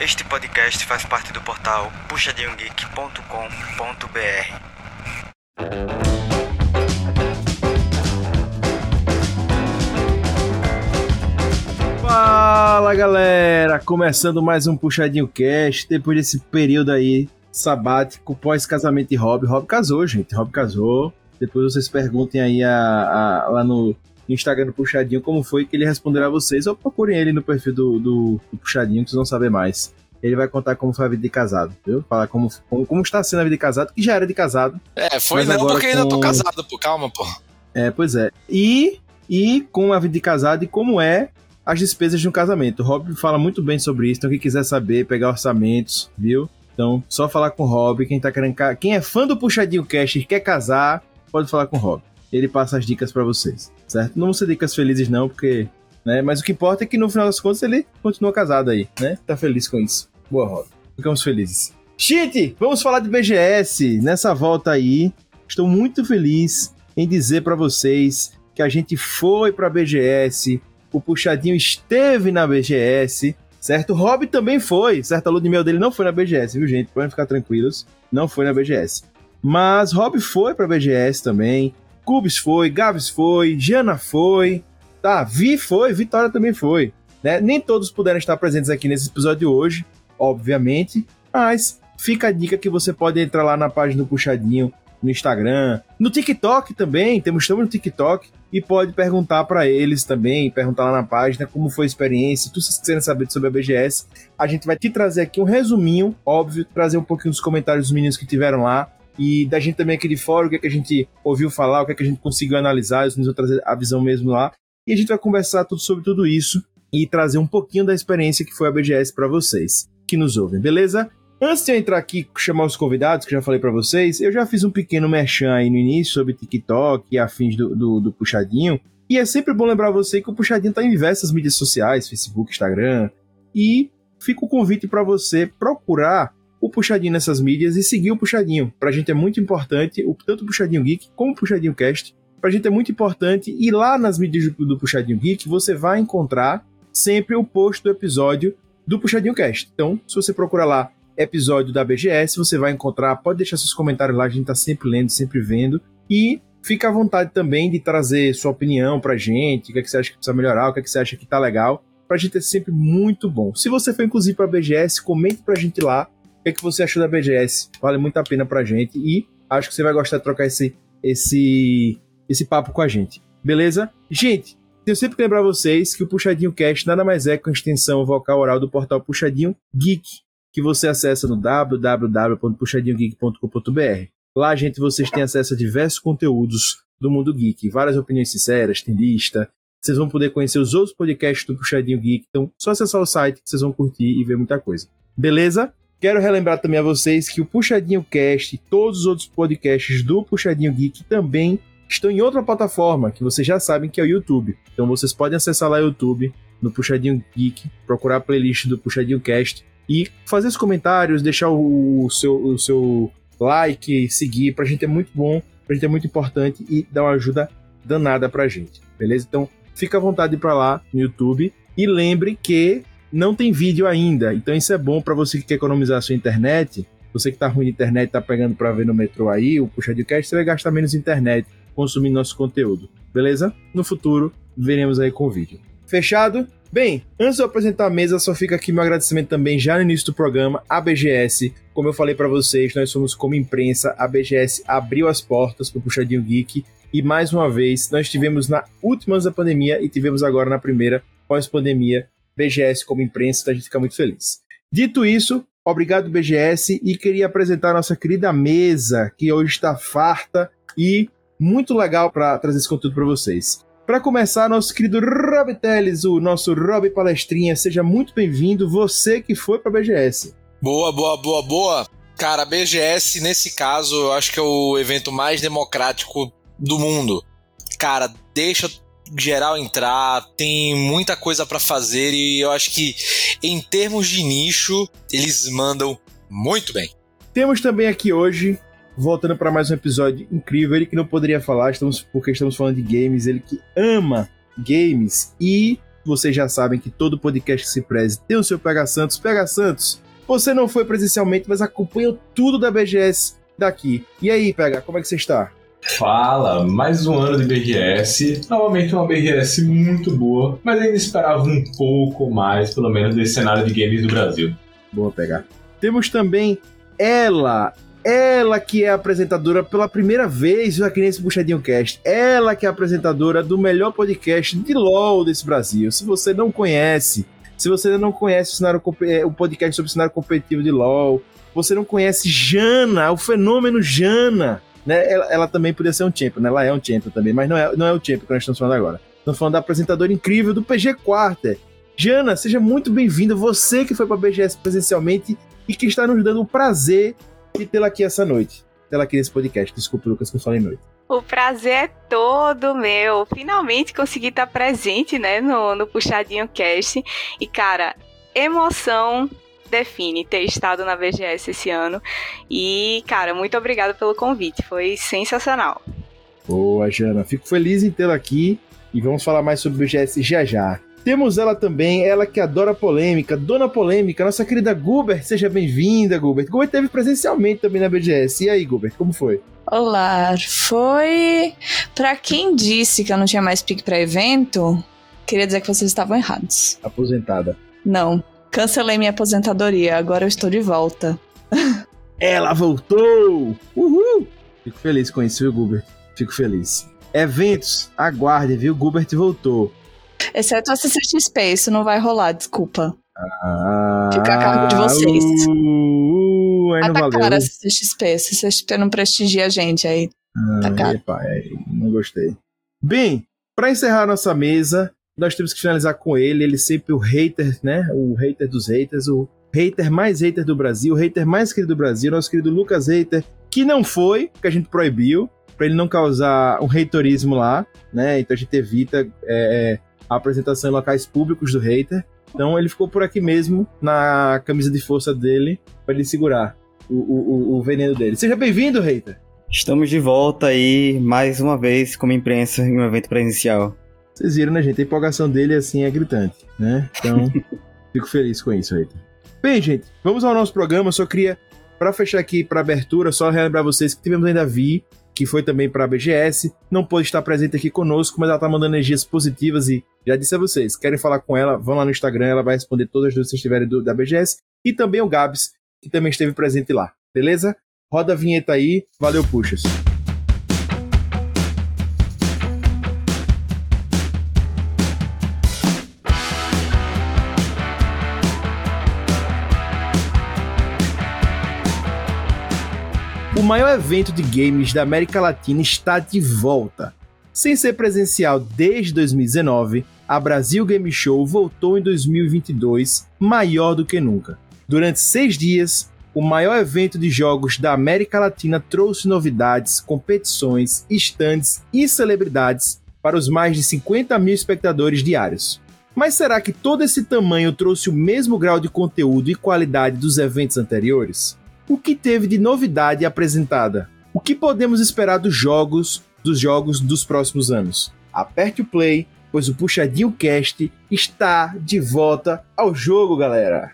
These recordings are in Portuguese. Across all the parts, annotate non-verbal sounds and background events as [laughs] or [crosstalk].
Este podcast faz parte do portal puxadinhogeek.com.br. Fala galera, começando mais um Puxadinho Cast, depois desse período aí sabático pós-casamento de Rob. Rob casou, gente, Rob casou. Depois vocês perguntem aí a, a, lá no Instagram do Puxadinho como foi que ele responderá a vocês, ou procurem ele no perfil do, do, do Puxadinho que vocês vão saber mais. Ele vai contar como foi a vida de casado, viu? Falar como, como, como está sendo a vida de casado, que já era de casado. É, foi não porque com... ainda tô casado, pô. Calma, pô. É, pois é. E, e com a vida de casado e como é as despesas de um casamento. O Rob fala muito bem sobre isso, então quem quiser saber, pegar orçamentos, viu? Então, só falar com o Rob, quem tá querendo. Quem é fã do Puxadinho Cash e quer casar, pode falar com o Rob. Ele passa as dicas para vocês, certo? Não vão ser dicas felizes, não, porque. Né? Mas o que importa é que no final das contas ele continua casado aí, né? Tá feliz com isso. Boa, Rob. Ficamos felizes. Shit, vamos falar de BGS. Nessa volta aí, estou muito feliz em dizer para vocês que a gente foi para BGS, o Puxadinho esteve na BGS, certo? O Rob também foi, certo? A lua de mel dele não foi na BGS, viu, gente? Podem ficar tranquilos, não foi na BGS. Mas Rob foi pra BGS também, Cubes foi, Gaves foi, Jana foi, Davi foi, Vitória também foi. Né? Nem todos puderam estar presentes aqui nesse episódio de hoje, obviamente, mas fica a dica que você pode entrar lá na página do Puxadinho no Instagram, no TikTok também, temos estamos no TikTok e pode perguntar para eles também, perguntar lá na página como foi a experiência, tudo se vocês quiserem saber sobre a BGS, a gente vai te trazer aqui um resuminho, óbvio, trazer um pouquinho dos comentários dos meninos que tiveram lá e da gente também aqui de fora, o que, é que a gente ouviu falar, o que, é que a gente conseguiu analisar, os meninos vão trazer a visão mesmo lá e a gente vai conversar tudo sobre tudo isso e trazer um pouquinho da experiência que foi a BGS para vocês que nos ouvem, beleza? Antes de eu entrar aqui chamar os convidados, que já falei para vocês, eu já fiz um pequeno merchan aí no início sobre TikTok e afins do, do, do Puxadinho. E é sempre bom lembrar você que o Puxadinho tá em diversas mídias sociais, Facebook, Instagram. E fica o convite para você procurar o Puxadinho nessas mídias e seguir o Puxadinho. Pra gente é muito importante, tanto o Puxadinho Geek como o Puxadinho Cast. Pra gente é muito importante ir lá nas mídias do Puxadinho Geek, você vai encontrar sempre o post do episódio do Puxadinho Cast. Então, se você procurar lá episódio da BGS, você vai encontrar, pode deixar seus comentários lá, a gente tá sempre lendo, sempre vendo. E fica à vontade também de trazer sua opinião pra gente, o que, é que você acha que precisa melhorar, o que, é que você acha que tá legal, pra gente é sempre muito bom. Se você foi inclusive pra BGS, comente pra gente lá o que, é que você achou da BGS, vale muito a pena pra gente e acho que você vai gostar de trocar esse, esse, esse papo com a gente. Beleza? Gente, tenho sempre que lembrar vocês que o Puxadinho Cast nada mais é que a extensão vocal oral do portal Puxadinho Geek, que você acessa no www.puxadinhogeek.com.br. Lá, gente, vocês têm acesso a diversos conteúdos do mundo geek, várias opiniões sinceras, tem lista. Vocês vão poder conhecer os outros podcasts do Puxadinho Geek. Então, só acessar o site que vocês vão curtir e ver muita coisa. Beleza? Quero relembrar também a vocês que o Puxadinho Cast e todos os outros podcasts do Puxadinho Geek também estão em outra plataforma, que vocês já sabem que é o YouTube. Então vocês podem acessar lá o YouTube, no Puxadinho Geek, procurar a playlist do Puxadinho Cast e fazer os comentários, deixar o seu, o seu like, seguir, pra gente é muito bom, pra gente é muito importante e dá uma ajuda danada pra gente, beleza? Então fica à vontade para lá no YouTube e lembre que não tem vídeo ainda, então isso é bom para você que quer economizar a sua internet. Você que tá ruim de internet, tá pegando para ver no metrô aí, o Puxadinho Cast, você vai gastar menos internet consumir nosso conteúdo, beleza? No futuro, veremos aí com o vídeo. Fechado? Bem, antes de eu apresentar a mesa, só fica aqui meu agradecimento também já no início do programa à BGS. Como eu falei para vocês, nós somos como imprensa, a BGS abriu as portas para o Puxadinho Geek e mais uma vez nós tivemos na última da pandemia e tivemos agora na primeira pós-pandemia BGS como imprensa, então a gente fica muito feliz. Dito isso, obrigado BGS e queria apresentar a nossa querida mesa que hoje está farta e muito legal para trazer esse conteúdo para vocês. Para começar, nosso querido Rob Teles, o nosso Rob Palestrinha, seja muito bem-vindo, você que foi para BGS. Boa, boa, boa, boa. Cara, a BGS, nesse caso, eu acho que é o evento mais democrático do mundo. Cara, deixa geral entrar, tem muita coisa para fazer e eu acho que em termos de nicho, eles mandam muito bem. Temos também aqui hoje voltando para mais um episódio incrível. Ele que não poderia falar, estamos, porque estamos falando de games, ele que ama games e vocês já sabem que todo podcast que se preze tem o seu Pega Santos. Pega Santos, você não foi presencialmente, mas acompanhou tudo da BGS daqui. E aí, Pega, como é que você está? Fala, mais um ano de BGS. Novamente uma BGS muito boa, mas ainda esperava um pouco mais, pelo menos, desse cenário de games do Brasil. Boa pegar. Temos também ela, ela que é apresentadora pela primeira vez aqui nesse Puxadinho Cast. Ela que é apresentadora do melhor podcast de LOL desse Brasil. Se você não conhece, se você não conhece o, cenário, é, o podcast sobre o cenário competitivo de LOL, você não conhece Jana, o fenômeno Jana, né? Ela, ela também podia ser um champion, né? Ela é um champion também, mas não é, não é o champion que nós estamos falando agora. Estamos falando da apresentadora incrível do PG Quarter. Jana, seja muito bem-vinda. Você que foi para a BGS presencialmente e que está nos dando o prazer de tê-la aqui essa noite. Tê-la aqui nesse podcast. Desculpa, Lucas, que eu falei noite. O prazer é todo meu. Finalmente consegui estar presente, né, no, no Puxadinho Cast. E, cara, emoção define ter estado na BGS esse ano. E, cara, muito obrigada pelo convite. Foi sensacional. Boa, Jana. Fico feliz em tê-la aqui. E vamos falar mais sobre o BGS já já. Temos ela também, ela que adora polêmica, dona polêmica, nossa querida Gubert. Seja bem-vinda, Gubert. Gubert teve presencialmente também na BGS. E aí, Gubert, como foi? Olá, foi. Para quem disse que eu não tinha mais pique para evento, queria dizer que vocês estavam errados. Aposentada. Não, cancelei minha aposentadoria, agora eu estou de volta. Ela voltou! Uhul! Fico feliz com isso, viu, Gubert? Fico feliz. Eventos, aguarde, viu? Gubert voltou. Exceto a CCXP, isso não vai rolar, desculpa. Ah, Fica a cargo de vocês. Uh, aí não tá valeu. cara a CCXP, CCXP não prestigia a gente aí. tá Ah, caro. epa, é, não gostei. Bem, para encerrar nossa mesa, nós temos que finalizar com ele. Ele sempre o hater, né? O hater dos haters, o hater mais hater do Brasil, o hater mais querido do Brasil, nosso querido Lucas Hater, que não foi, que a gente proibiu, para ele não causar um haterismo lá, né? Então a gente evita é, a apresentação em locais públicos do hater. Então ele ficou por aqui mesmo, na camisa de força dele, para ele segurar o, o, o- o veneno dele. Seja bem-vindo, hater! Estamos de volta aí, mais uma vez, como imprensa, em um evento presencial. Vocês viram, né, gente? A empolgação dele, assim, é gritante, né? Então, [laughs] fico feliz com isso, Hater. Bem, gente, vamos ao nosso programa. Eu só queria, para fechar aqui para abertura, só relembrar vocês que tivemos ainda a Vi, que foi também para a BGS. Não pôde estar presente aqui conosco, mas ela tá mandando energias positivas e já disse a vocês, querem falar com ela, vão lá no Instagram, ela vai responder todas as dúvidas que vocês tiverem do- da BGS. E também o Gabs, que também esteve presente lá, beleza? Roda a vinheta aí, valeu, puxas. O maior evento de games da América Latina está de volta. Sem ser presencial desde 2019, a Brasil Game Show voltou em 2022, maior do que nunca. Durante seis dias, o maior evento de jogos da América Latina trouxe novidades, competições, stands e celebridades para os mais de 50 mil espectadores diários. Mas será que todo esse tamanho trouxe o mesmo grau de conteúdo e qualidade dos eventos anteriores? O que teve de novidade apresentada? O que podemos esperar dos jogos, dos jogos dos próximos anos? Aperte o play, pois o Puxadinho Cast está de volta ao jogo, galera.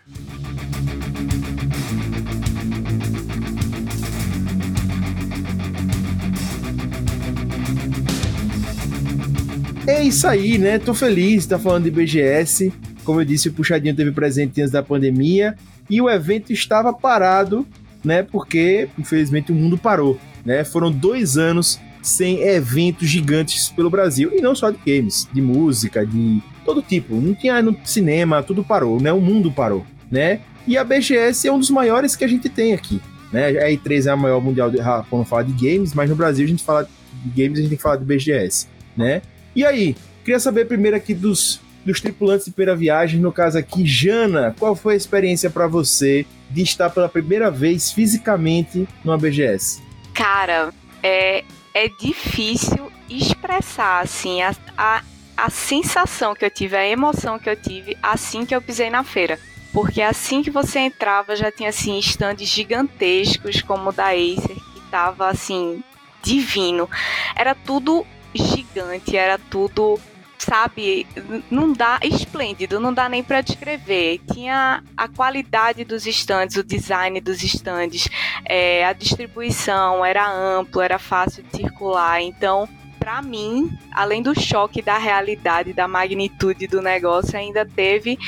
É isso aí, né? Tô feliz, tá falando de BGS. Como eu disse, o Puxadinho teve presente antes da pandemia e o evento estava parado, né? Porque, infelizmente, o mundo parou, né? Foram dois anos sem eventos gigantes pelo Brasil. E não só de games, de música, de todo tipo. Não tinha no cinema, tudo parou, né? O mundo parou, né? E a BGS é um dos maiores que a gente tem aqui, né? A E3 é a maior mundial de, quando fala de games, mas no Brasil a gente fala de games, a gente tem que falar de BGS, né? E aí, queria saber primeiro aqui dos, dos tripulantes de primeira viagem, no caso aqui, Jana, qual foi a experiência para você de estar pela primeira vez fisicamente numa BGS? Cara, é, é difícil expressar, assim, a, a, a sensação que eu tive, a emoção que eu tive assim que eu pisei na feira. Porque assim que você entrava, já tinha, assim, estandes gigantescos, como o da Acer, que tava, assim, divino. Era tudo gigante, era tudo sabe, não dá esplêndido, não dá nem para descrever. Tinha a qualidade dos estandes, o design dos estandes, é, a distribuição era amplo, era fácil de circular. Então, para mim, além do choque da realidade, da magnitude do negócio, ainda teve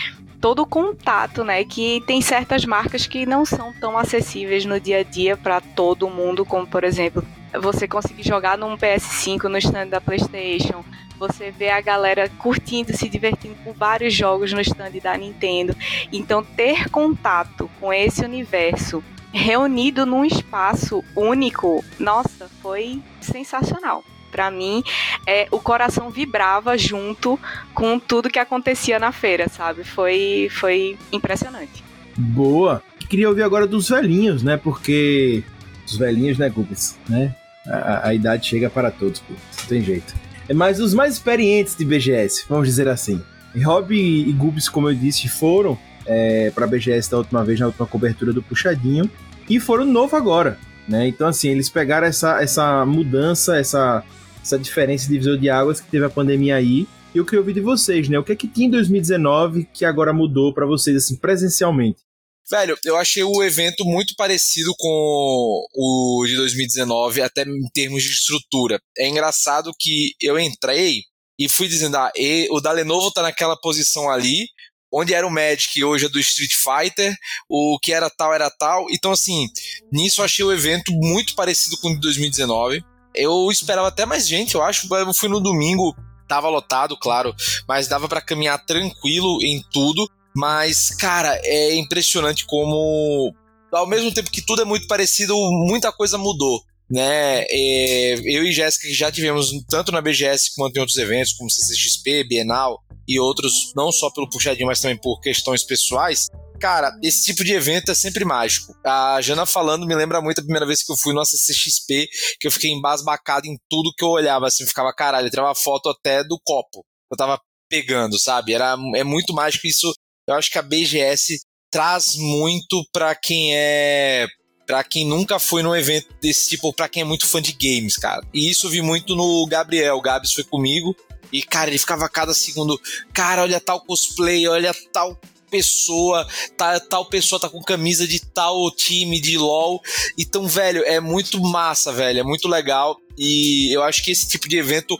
todo o contato, né? Que tem certas marcas que não são tão acessíveis no dia a dia para todo mundo, como por exemplo, você conseguir jogar num PS5 no stand da PlayStation, você vê a galera curtindo, se divertindo com vários jogos no stand da Nintendo. Então, ter contato com esse universo reunido num espaço único, nossa, foi sensacional. Para mim, é, o coração vibrava junto com tudo que acontecia na feira, sabe? Foi, foi impressionante. Boa. Queria ouvir agora dos velhinhos, né? Porque os velhinhos, né, Gubis, né? A, a, idade chega para todos, pô. Não tem jeito. É Mas os mais experientes de BGS, vamos dizer assim. Rob e Gubis, como eu disse, foram é, para BGS da última vez, na última cobertura do Puxadinho, e foram novo agora. Né? Então, assim, eles pegaram essa, essa mudança, essa, essa diferença de divisor de águas que teve a pandemia aí. E eu queria ouvir de vocês, né? O que é que tinha em 2019 que agora mudou para vocês, assim, presencialmente? Velho, eu achei o evento muito parecido com o de 2019, até em termos de estrutura. É engraçado que eu entrei e fui dizendo, ah, e, o da Lenovo tá naquela posição ali, onde era o Magic hoje é do Street Fighter, o que era tal era tal. Então, assim, nisso eu achei o evento muito parecido com o de 2019. Eu esperava até mais gente, eu acho. Eu fui no domingo, tava lotado, claro, mas dava para caminhar tranquilo em tudo. Mas, cara, é impressionante como, ao mesmo tempo que tudo é muito parecido, muita coisa mudou. Né, é, eu e Jéssica já tivemos tanto na BGS quanto em outros eventos, como CCXP, Bienal e outros, não só pelo puxadinho, mas também por questões pessoais. Cara, esse tipo de evento é sempre mágico. A Jana falando me lembra muito a primeira vez que eu fui no CCXP, que eu fiquei embasbacado em tudo que eu olhava, assim, ficava caralho, eu tirava foto até do copo. Eu tava pegando, sabe? Era, é muito mágico isso eu acho que a BGS traz muito para quem é para quem nunca foi num evento desse tipo, para quem é muito fã de games, cara. E isso eu vi muito no Gabriel. O Gabs foi comigo e, cara, ele ficava a cada segundo, cara, olha tal cosplay, olha tal pessoa, tá, tal pessoa tá com camisa de tal time de LoL. Então, velho, é muito massa, velho, é muito legal. E eu acho que esse tipo de evento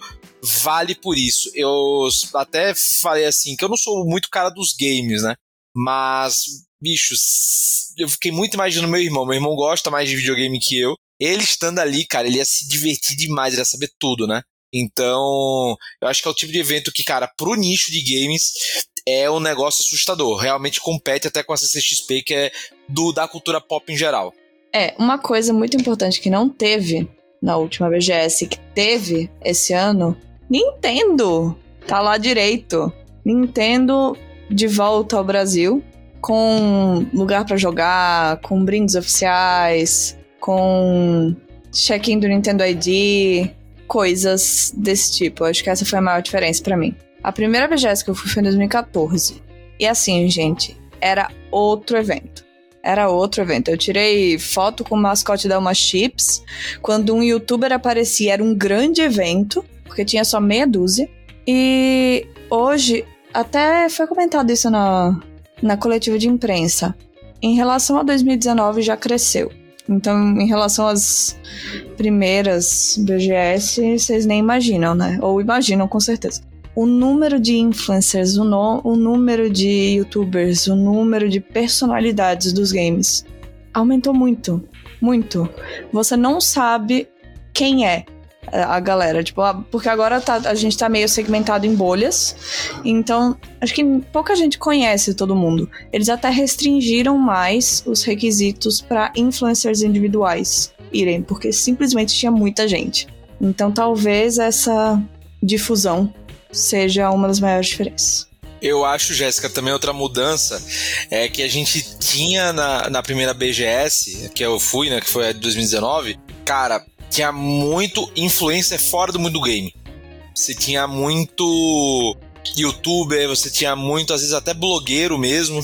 vale por isso. Eu até falei assim, que eu não sou muito cara dos games, né? Mas, bichos, eu fiquei muito imaginando meu irmão. Meu irmão gosta mais de videogame que eu. Ele estando ali, cara, ele ia se divertir demais, ele ia saber tudo, né? Então, eu acho que é o tipo de evento que, cara, pro nicho de games é um negócio assustador. Realmente compete até com a CCXP, que é do da cultura pop em geral. É, uma coisa muito importante que não teve na última BGS, que teve esse ano, Nintendo tá lá direito. Nintendo de volta ao Brasil com lugar para jogar, com brindes oficiais, com check-in do Nintendo ID, coisas desse tipo. Acho que essa foi a maior diferença para mim. A primeira BGS que eu fui foi em 2014. E assim, gente, era outro evento. Era outro evento. Eu tirei foto com o mascote da Uma Chips. Quando um youtuber aparecia, era um grande evento porque tinha só meia dúzia. E hoje, até foi comentado isso na, na coletiva de imprensa. Em relação a 2019, já cresceu. Então, em relação às primeiras BGS, vocês nem imaginam, né? Ou imaginam com certeza. O número de influencers, o, no, o número de youtubers, o número de personalidades dos games aumentou muito. Muito. Você não sabe quem é a galera. Tipo, porque agora tá, a gente tá meio segmentado em bolhas. Então, acho que pouca gente conhece todo mundo. Eles até restringiram mais os requisitos para influencers individuais irem, porque simplesmente tinha muita gente. Então, talvez essa difusão seja uma das maiores diferenças. Eu acho, Jéssica, também outra mudança é que a gente tinha na, na primeira BGS, que eu fui, né, que foi a de 2019, cara, tinha muito influencer fora do mundo do game. Você tinha muito youtuber, você tinha muito, às vezes até blogueiro mesmo,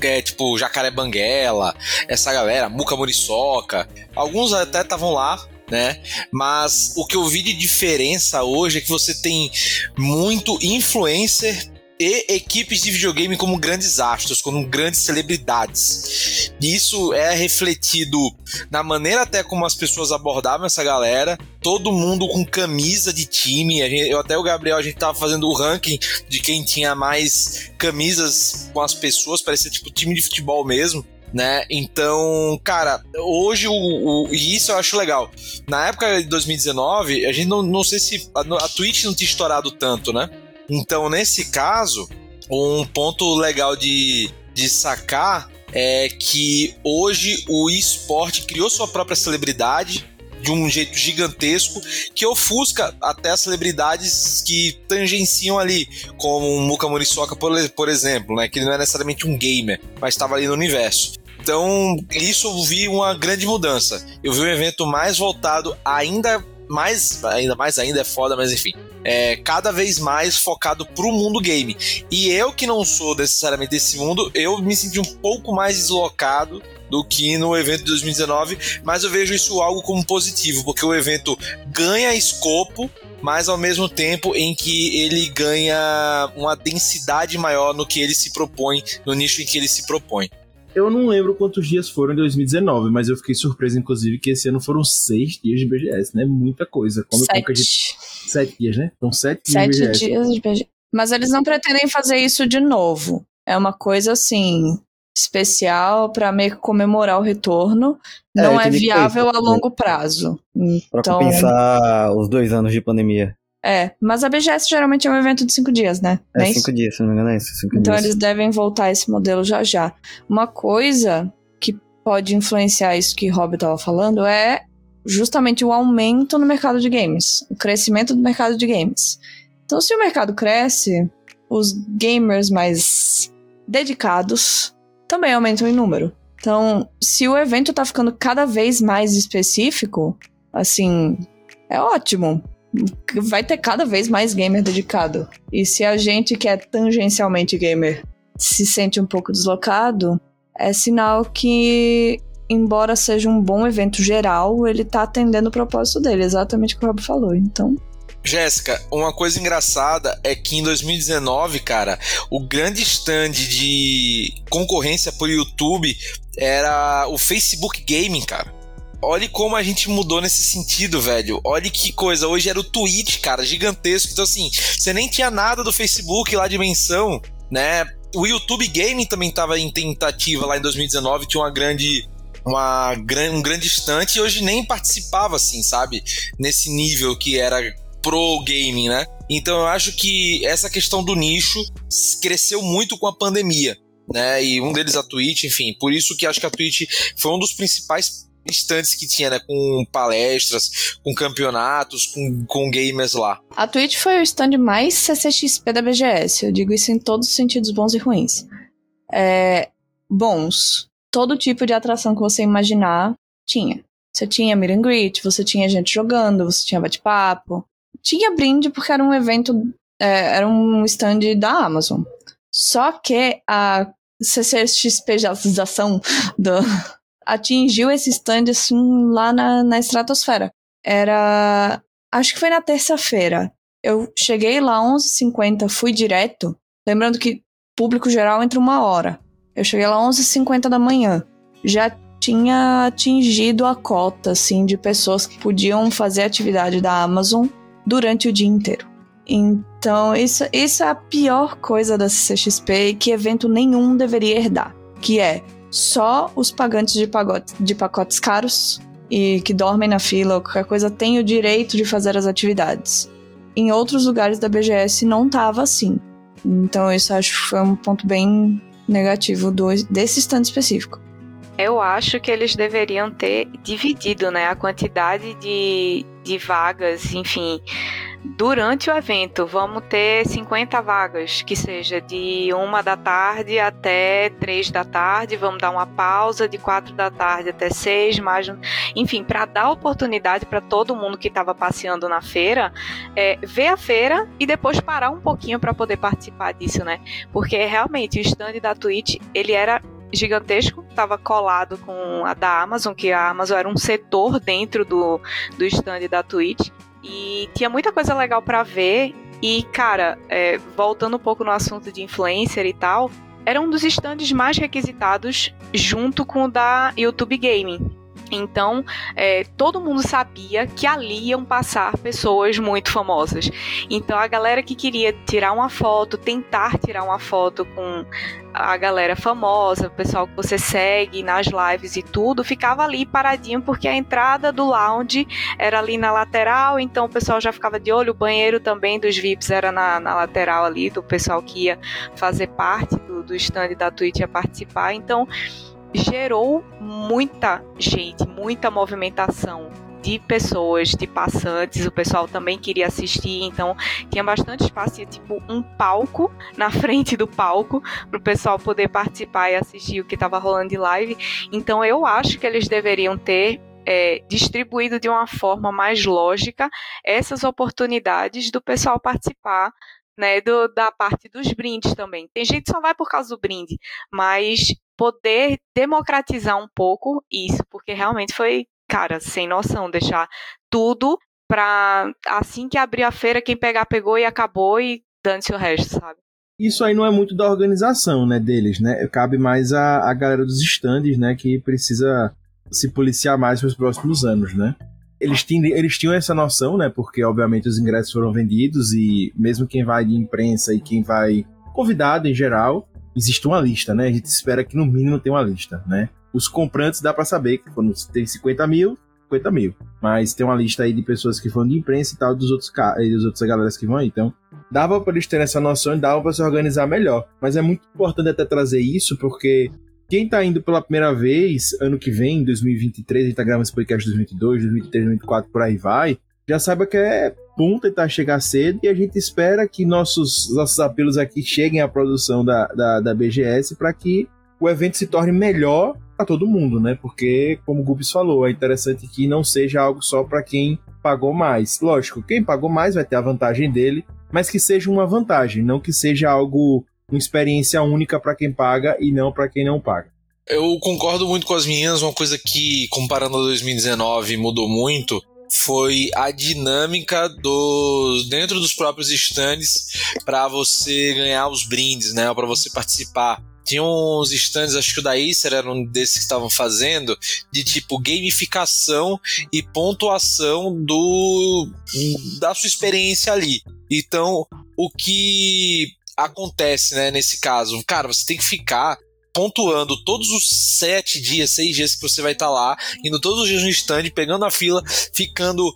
que é tipo Jacaré Banguela, essa galera, Muca Muriçoca. Alguns até estavam lá, né? Mas o que eu vi de diferença hoje é que você tem muito influencer e equipes de videogame como grandes astros, como grandes celebridades. E isso é refletido na maneira até como as pessoas abordavam essa galera. Todo mundo com camisa de time. Gente, eu até o Gabriel, a gente tava fazendo o ranking de quem tinha mais camisas com as pessoas, parecia tipo time de futebol mesmo né? Então, cara, hoje o, o, E isso eu acho legal. Na época de 2019, a gente não, não sei se. A, a Twitch não tinha estourado tanto, né? Então, nesse caso, um ponto legal de, de sacar é que hoje o esporte criou sua própria celebridade de um jeito gigantesco que ofusca até as celebridades que tangenciam ali, como o Muka Morisoka, por, exemplo, né, que não é necessariamente um gamer, mas estava ali no universo. Então, isso eu vi uma grande mudança. Eu vi um evento mais voltado ainda mais, ainda mais ainda é foda, mas enfim, é cada vez mais focado pro mundo game. E eu que não sou necessariamente desse mundo, eu me senti um pouco mais deslocado do que no evento de 2019, mas eu vejo isso algo como positivo, porque o evento ganha escopo, mas ao mesmo tempo em que ele ganha uma densidade maior no que ele se propõe, no nicho em que ele se propõe. Eu não lembro quantos dias foram em 2019, mas eu fiquei surpreso, inclusive, que esse ano foram seis dias de BGS, né? Muita coisa. Como sete. De... Sete dias, né? São sete, sete dias de BGS. dias de BGS. Mas eles não pretendem fazer isso de novo. É uma coisa assim especial para meio que comemorar o retorno. É, não é viável a longo prazo. Para então... compensar os dois anos de pandemia. É, mas a BGS geralmente é um evento de cinco dias, né? É, é cinco dias, se não me engano é isso. Cinco então dias. eles devem voltar esse modelo já já. Uma coisa que pode influenciar isso que o Rob estava falando é justamente o aumento no mercado de games, o crescimento do mercado de games. Então, se o mercado cresce, os gamers mais dedicados também aumentam em número. Então, se o evento tá ficando cada vez mais específico, assim, é ótimo vai ter cada vez mais gamer dedicado. E se a gente que é tangencialmente gamer se sente um pouco deslocado, é sinal que, embora seja um bom evento geral, ele tá atendendo o propósito dele, exatamente o que o Rob falou. Então, Jéssica, uma coisa engraçada é que em 2019, cara, o grande stand de concorrência por YouTube era o Facebook Gaming, cara. Olhe como a gente mudou nesse sentido, velho. Olhe que coisa. Hoje era o Twitch, cara, gigantesco. Então, assim, você nem tinha nada do Facebook lá de menção, né? O YouTube Gaming também estava em tentativa lá em 2019, tinha uma grande uma, um grande estante e hoje nem participava assim, sabe? Nesse nível que era pro gaming, né? Então eu acho que essa questão do nicho cresceu muito com a pandemia, né? E um deles a Twitch, enfim, por isso que acho que a Twitch foi um dos principais estantes que tinha, né? Com palestras, com campeonatos, com, com gamers lá. A Twitch foi o stand mais CCXP da BGS. Eu digo isso em todos os sentidos bons e ruins. É, bons. Todo tipo de atração que você imaginar tinha. Você tinha meet and greet, você tinha gente jogando, você tinha bate-papo. Tinha brinde porque era um evento, é, era um stand da Amazon. Só que a CCXPização do, atingiu esse stand assim lá na, na estratosfera. Era. Acho que foi na terça-feira. Eu cheguei lá 11h50, fui direto. Lembrando que público geral entre uma hora. Eu cheguei lá 11h50 da manhã. Já tinha atingido a cota, assim, de pessoas que podiam fazer atividade da Amazon durante o dia inteiro. Então, isso, isso é a pior coisa da CCXP que evento nenhum deveria herdar. Que é, só os pagantes de, pagote, de pacotes caros e que dormem na fila ou qualquer coisa têm o direito de fazer as atividades. Em outros lugares da BGS não estava assim. Então isso acho que foi um ponto bem negativo do, desse stand específico. Eu acho que eles deveriam ter dividido né, a quantidade de, de vagas, enfim, Durante o evento, vamos ter 50 vagas, que seja de uma da tarde até três da tarde. Vamos dar uma pausa de quatro da tarde até seis, mais, enfim, para dar oportunidade para todo mundo que estava passeando na feira é, ver a feira e depois parar um pouquinho para poder participar disso, né? Porque realmente o stand da Twitch ele era gigantesco, estava colado com a da Amazon, que a Amazon era um setor dentro do, do stand da Twitch. E tinha muita coisa legal para ver. E, cara, é, voltando um pouco no assunto de influencer e tal, era um dos stands mais requisitados junto com o da YouTube Gaming. Então, é, todo mundo sabia que ali iam passar pessoas muito famosas. Então, a galera que queria tirar uma foto, tentar tirar uma foto com a galera famosa, o pessoal que você segue nas lives e tudo, ficava ali paradinho porque a entrada do lounge era ali na lateral, então o pessoal já ficava de olho. O banheiro também dos VIPs era na, na lateral ali, do pessoal que ia fazer parte do, do stand da Twitch a participar. Então, gerou muita gente, muita movimentação de pessoas, de passantes, o pessoal também queria assistir, então tinha bastante espaço, tinha tipo um palco na [laughs] frente do palco para o pessoal poder participar e assistir o que estava rolando de live. Então eu acho que eles deveriam ter é, distribuído de uma forma mais lógica essas oportunidades do pessoal participar né, do, da parte dos brindes também. Tem gente que só vai por causa do brinde, mas poder democratizar um pouco isso, porque realmente foi, cara, sem noção, deixar tudo pra assim que abrir a feira, quem pegar, pegou e acabou e dane-se o resto, sabe? Isso aí não é muito da organização, né, deles, né? Cabe mais a, a galera dos estandes, né, que precisa se policiar mais para os próximos anos, né? Eles, tinham, eles tinham essa noção, né? Porque, obviamente, os ingressos foram vendidos e mesmo quem vai de imprensa e quem vai convidado em geral, existe uma lista, né? A gente espera que no mínimo tenha uma lista, né? Os comprantes dá para saber que quando tem 50 mil, 50 mil. Mas tem uma lista aí de pessoas que foram de imprensa e tal, dos outros e dos outros galeras que vão aí. Então, dava para eles terem essa noção e dava para se organizar melhor. Mas é muito importante até trazer isso, porque quem tá indo pela primeira vez, ano que vem, 2023, a gente tá gravando esse podcast 2022, 2023, 2024, por aí vai, já saiba que é bom tentar chegar cedo e a gente espera que nossos, nossos apelos aqui cheguem à produção da, da, da BGS para que o evento se torne melhor para todo mundo, né? Porque, como o Gubis falou, é interessante que não seja algo só para quem pagou mais. Lógico, quem pagou mais vai ter a vantagem dele, mas que seja uma vantagem, não que seja algo, uma experiência única para quem paga e não para quem não paga. Eu concordo muito com as meninas, uma coisa que, comparando a 2019, mudou muito foi a dinâmica do dentro dos próprios stands para você ganhar os brindes, né, para você participar. Tinha uns stands, acho que o da Acer era um desses que estavam fazendo, de tipo gamificação e pontuação do da sua experiência ali. Então, o que acontece, né, nesse caso? Cara, você tem que ficar pontuando todos os sete dias, seis dias que você vai estar tá lá, indo todos os dias no stand, pegando a fila, ficando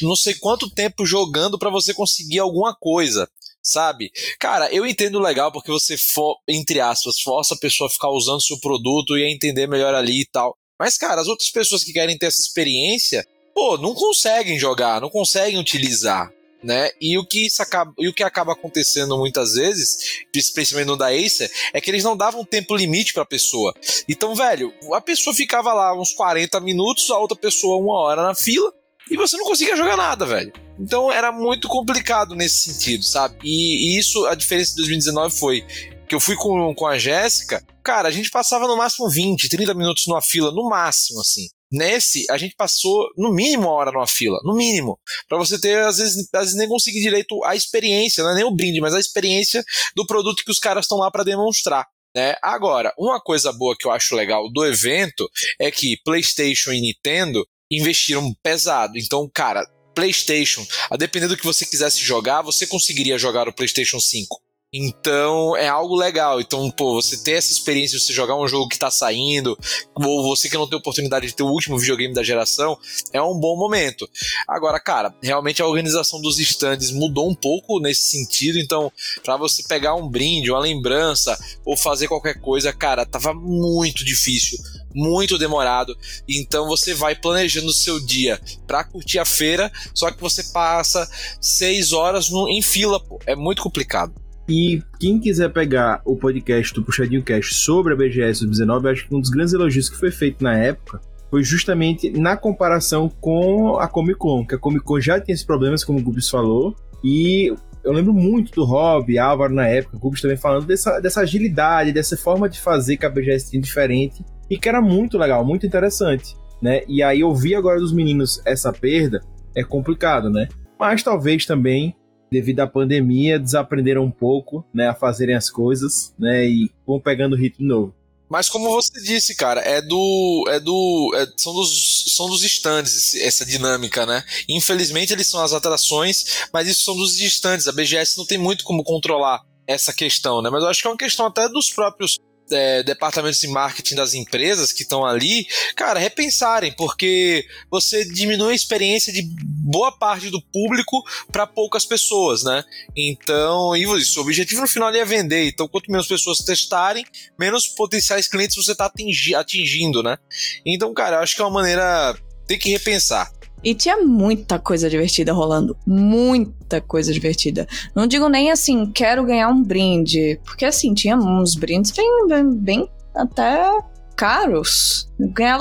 não sei quanto tempo jogando para você conseguir alguma coisa. Sabe? Cara, eu entendo legal porque você, for, entre aspas, força a pessoa a ficar usando seu produto e a entender melhor ali e tal. Mas, cara, as outras pessoas que querem ter essa experiência, pô, não conseguem jogar, não conseguem utilizar né? E o que isso acaba, e o que acaba acontecendo muitas vezes, especialmente no da Acer, é que eles não davam tempo limite para a pessoa. Então, velho, a pessoa ficava lá uns 40 minutos, a outra pessoa uma hora na fila, e você não conseguia jogar nada, velho. Então era muito complicado nesse sentido, sabe? E, e isso, a diferença de 2019 foi que eu fui com, com a Jéssica, cara, a gente passava no máximo 20, 30 minutos numa fila, no máximo, assim. Nesse, a gente passou no mínimo uma hora numa fila, no mínimo. para você ter, às vezes, às vezes nem conseguir direito a experiência, não é nem o brinde, mas a experiência do produto que os caras estão lá para demonstrar. Né? Agora, uma coisa boa que eu acho legal do evento é que PlayStation e Nintendo investiram pesado. Então, cara, PlayStation, a depender do que você quisesse jogar, você conseguiria jogar o PlayStation 5 então é algo legal. Então, pô, você ter essa experiência de você jogar um jogo que tá saindo, ou você que não tem oportunidade de ter o último videogame da geração, é um bom momento. Agora, cara, realmente a organização dos stands mudou um pouco nesse sentido. Então, para você pegar um brinde, uma lembrança, ou fazer qualquer coisa, cara, tava muito difícil. Muito demorado, então você vai planejando o seu dia para curtir a feira, só que você passa seis horas no, em fila, pô. é muito complicado. E quem quiser pegar o podcast do Puxadinho Cast sobre a BGS 2019, acho que um dos grandes elogios que foi feito na época foi justamente na comparação com a Comic Con, que a Comic Con já tinha esses problemas, como o Gubis falou, e eu lembro muito do Rob, Álvaro na época, o Gubs também falando dessa, dessa agilidade, dessa forma de fazer que a BGS tinha diferente e que era muito legal, muito interessante, né? E aí ouvir agora dos meninos essa perda é complicado, né? Mas talvez também devido à pandemia desaprenderam um pouco, né, a fazerem as coisas, né, e vão pegando o ritmo novo. Mas como você disse, cara, é do. É do. É, são, dos, são dos stands essa dinâmica, né? Infelizmente eles são as atrações, mas isso são dos stands. A BGS não tem muito como controlar essa questão, né? Mas eu acho que é uma questão até dos próprios é, departamentos de marketing das empresas que estão ali, cara, repensarem, porque você diminui a experiência de boa parte do público para poucas pessoas, né? Então, e o objetivo no final é vender. Então, quanto menos pessoas testarem, menos potenciais clientes você está atingindo, né? Então, cara, acho que é uma maneira. Tem que repensar. E tinha muita coisa divertida rolando. Muita coisa divertida. Não digo nem assim, quero ganhar um brinde. Porque assim, tinha uns brindes bem, bem, bem até caros.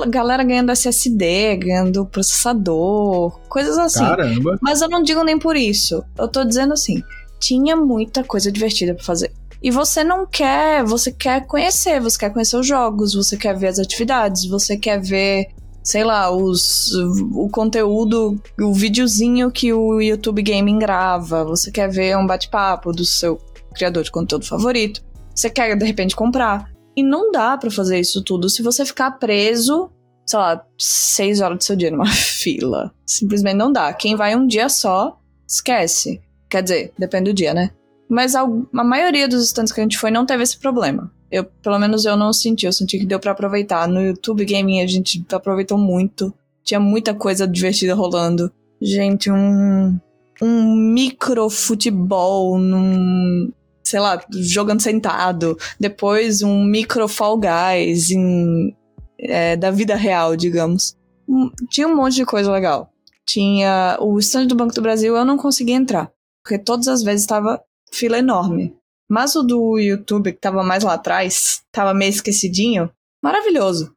Galera ganhando SSD, ganhando processador, coisas assim. Caramba. Mas eu não digo nem por isso. Eu tô dizendo assim, tinha muita coisa divertida pra fazer. E você não quer, você quer conhecer, você quer conhecer os jogos, você quer ver as atividades, você quer ver sei lá, os, o conteúdo, o videozinho que o YouTube Gaming grava, você quer ver um bate-papo do seu criador de conteúdo favorito, você quer de repente comprar. E não dá para fazer isso tudo se você ficar preso, sei lá, seis horas do seu dia numa [laughs] fila. Simplesmente não dá. Quem vai um dia só, esquece. Quer dizer, depende do dia, né? Mas a, a maioria dos estantes que a gente foi não teve esse problema. Eu, pelo menos eu não senti, eu senti que deu para aproveitar. No YouTube Gaming a gente aproveitou muito. Tinha muita coisa divertida rolando. Gente, um um micro futebol num, sei lá, jogando sentado. Depois um micro Fall Guys em, é, da vida real, digamos. Tinha um monte de coisa legal. Tinha o stand do Banco do Brasil, eu não conseguia entrar. Porque todas as vezes estava fila enorme. Mas o do YouTube, que tava mais lá atrás, tava meio esquecidinho, maravilhoso.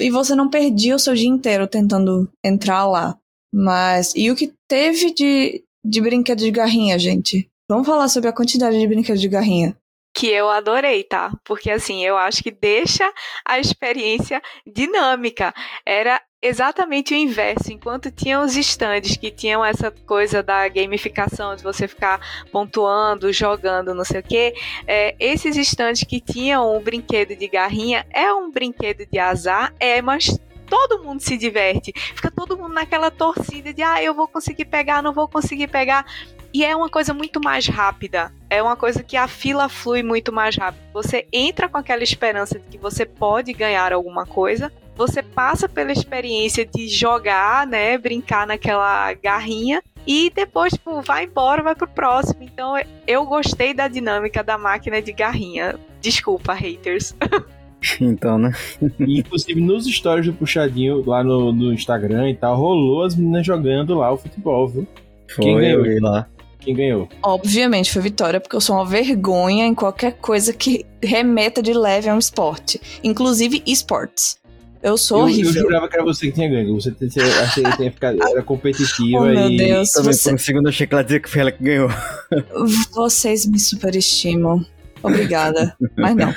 E você não perdia o seu dia inteiro tentando entrar lá. Mas. E o que teve de, de brinquedo de garrinha, gente? Vamos falar sobre a quantidade de brinquedos de garrinha que eu adorei, tá? Porque assim, eu acho que deixa a experiência dinâmica. Era exatamente o inverso. Enquanto tinham os stands que tinham essa coisa da gamificação, de você ficar pontuando, jogando, não sei o quê, é, esses stands que tinham o brinquedo de garrinha é um brinquedo de azar, é, mas todo mundo se diverte. Fica todo mundo naquela torcida de ah, eu vou conseguir pegar, não vou conseguir pegar. E é uma coisa muito mais rápida. É uma coisa que a fila flui muito mais rápido. Você entra com aquela esperança de que você pode ganhar alguma coisa. Você passa pela experiência de jogar, né, brincar naquela garrinha e depois, tipo, vai embora, vai pro próximo. Então, eu gostei da dinâmica da máquina de garrinha. Desculpa, haters. [laughs] Então, né? E, [laughs] inclusive, nos stories do Puxadinho, lá no, no Instagram e tal, rolou as meninas jogando lá o futebol, viu? Foi, Quem ganhou? eu lá. Quem ganhou? Obviamente foi Vitória, porque eu sou uma vergonha em qualquer coisa que remeta de leve a um esporte. Inclusive esportes. Eu sou eu, horrível. Eu jurava que era você que tinha ganho. Você, você, você, você ficar, era competitiva oh, meu e... Deus. Também você... por um segundo achei que ela dizia que foi ela que ganhou. [laughs] Vocês me superestimam. Obrigada. Mas não.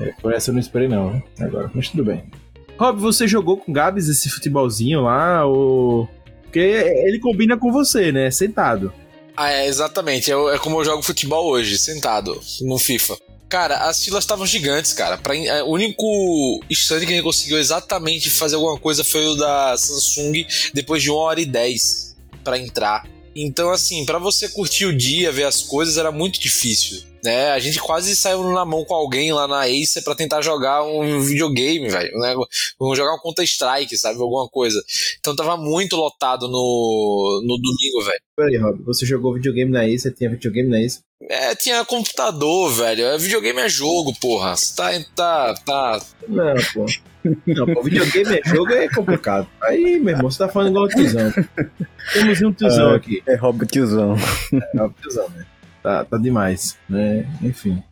É, por essa eu não esperei não, né? agora, mas tudo bem. Rob, você jogou com o Gabs esse futebolzinho lá, ou... Porque ele combina com você, né? Sentado. Ah, é, exatamente. É, é como eu jogo futebol hoje, sentado, no FIFA. Cara, as filas estavam gigantes, cara. Pra, é, o único stand que gente conseguiu exatamente fazer alguma coisa foi o da Samsung depois de 1 hora e 10 para entrar. Então, assim, para você curtir o dia, ver as coisas, era muito difícil né? A gente quase saiu na mão com alguém lá na Acer para tentar jogar um videogame, velho. Né? Vamos jogar um Counter-Strike, sabe? Alguma coisa. Então tava muito lotado no, no domingo, velho. Peraí, Rob, você jogou videogame na Acer? Tinha videogame na Acer? É, tinha computador, velho. É, videogame é jogo, porra. Você tá, tá, tá. Não, pô. Não, pô, videogame é jogo é complicado. Aí, meu irmão, você tá falando igual o tiozão. Temos um tiozão ah, aqui. É Rob Tiozão. É, Rob Tiozão, né? tá, tá demais, né? Enfim.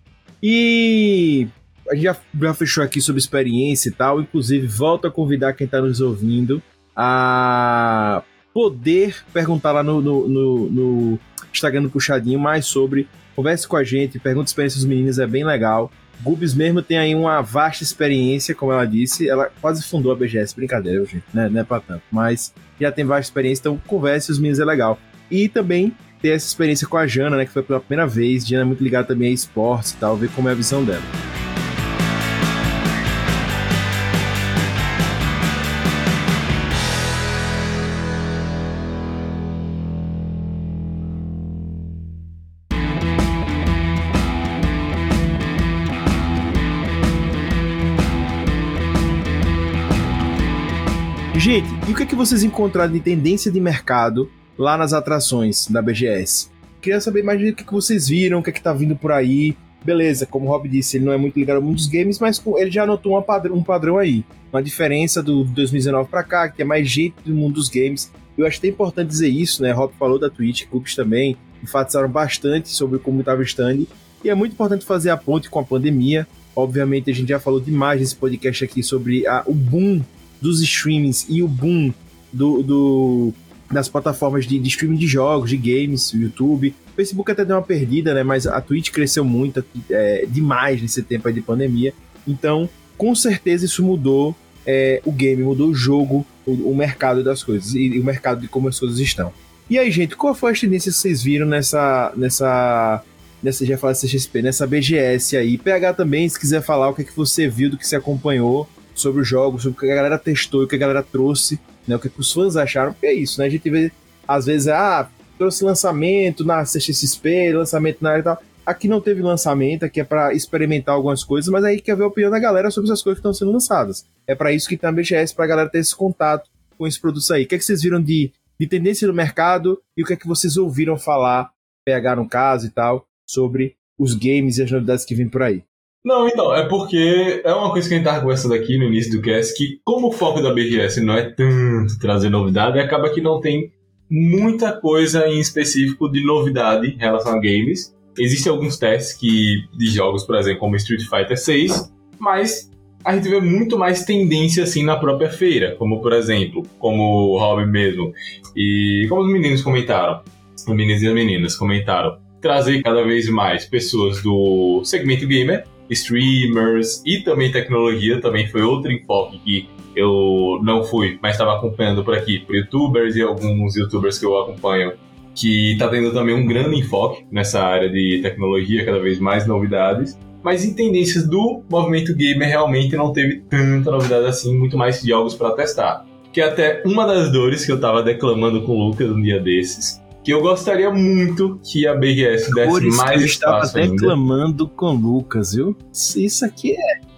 E a gente já, já fechou aqui sobre experiência e tal. Inclusive, volto a convidar quem está nos ouvindo a poder perguntar lá no, no, no, no, Instagram Puxadinho mais sobre. Converse com a gente, pergunte experiência dos meninos, é bem legal. Gubs mesmo tem aí uma vasta experiência, como ela disse. Ela quase fundou a BGS, brincadeira, gente, né? Não é pra tanto. Mas já tem vasta experiência, então converse os meninos é legal. E também ter essa experiência com a Jana, né? Que foi pela primeira vez. Jana é muito ligada também a esportes e tal, ver como é a visão dela. E o que, é que vocês encontraram de tendência de mercado lá nas atrações da BGS? Queria saber mais do que, que vocês viram, o que, é que tá vindo por aí. Beleza, como o Rob disse, ele não é muito ligado ao mundo dos games, mas ele já anotou padr um padrão aí. Uma diferença do 2019 para cá, que é mais gente do mundo dos games. Eu acho até importante dizer isso, né? Rob falou da Twitch, clubes também enfatizaram bastante sobre como estava o stand. E é muito importante fazer a ponte com a pandemia. Obviamente, a gente já falou demais nesse podcast aqui sobre a, o boom dos streamings e o boom do, do das plataformas de, de, streaming de jogos, de games, YouTube. O Facebook até deu uma perdida, né? Mas a Twitch cresceu muito, é, demais nesse tempo de pandemia. Então, com certeza isso mudou é, o game, mudou o jogo, o, o, mercado das coisas e, e, o mercado de como as coisas estão. E aí, gente, qual foi a tendência que vocês viram nessa. nessa. nessa já falei CXP, nessa BGS aí? PH também, se quiser falar o que, é que você viu, do que você acompanhou sobre o jogo, sobre o que a galera testou, o que a galera trouxe, né? O que, os fãs acharam, porque é isso, né? A gente vê, às vezes, ah, trouxe lançamento na CXP, lançamento na área e tal. Aqui não teve lançamento, aqui é para experimentar algumas coisas, mas aí quer ver a opinião da galera sobre as coisas que estão sendo lançadas. É para isso que tem a BGS, pra galera ter esse contato com esses produtos aí. O que, é que vocês viram de, de tendência no mercado e o que é que vocês ouviram falar, PH no caso e tal, sobre os games e as novidades que vêm por aí? Não, então, é porque é uma coisa que a gente tava conversando aqui no início do cast, que como o foco da BGS não é tanto trazer novidade, acaba que não tem muita coisa em específico de novidade em relação a games. Existem alguns testes que, de jogos, por exemplo, como Street Fighter 6, mas a gente vê muito mais tendência assim na própria feira, como por exemplo, como o Rob mesmo, e como os meninos comentaram, os meninos e as meninas comentaram, trazer cada vez mais pessoas do segmento gamer streamers e também tecnologia, também foi outro enfoque que eu não fui, mas estava acompanhando por aqui, por youtubers e alguns youtubers que eu acompanho, que está tendo também um grande enfoque nessa área de tecnologia, cada vez mais novidades. Mas em tendências do movimento gamer realmente não teve tanta novidade assim, muito mais jogos para testar. Que é até uma das dores que eu estava declamando com o Lucas um dia desses, que eu gostaria muito que a BGS desse Por isso mais que eu estava reclamando com o Lucas, viu? Isso aqui é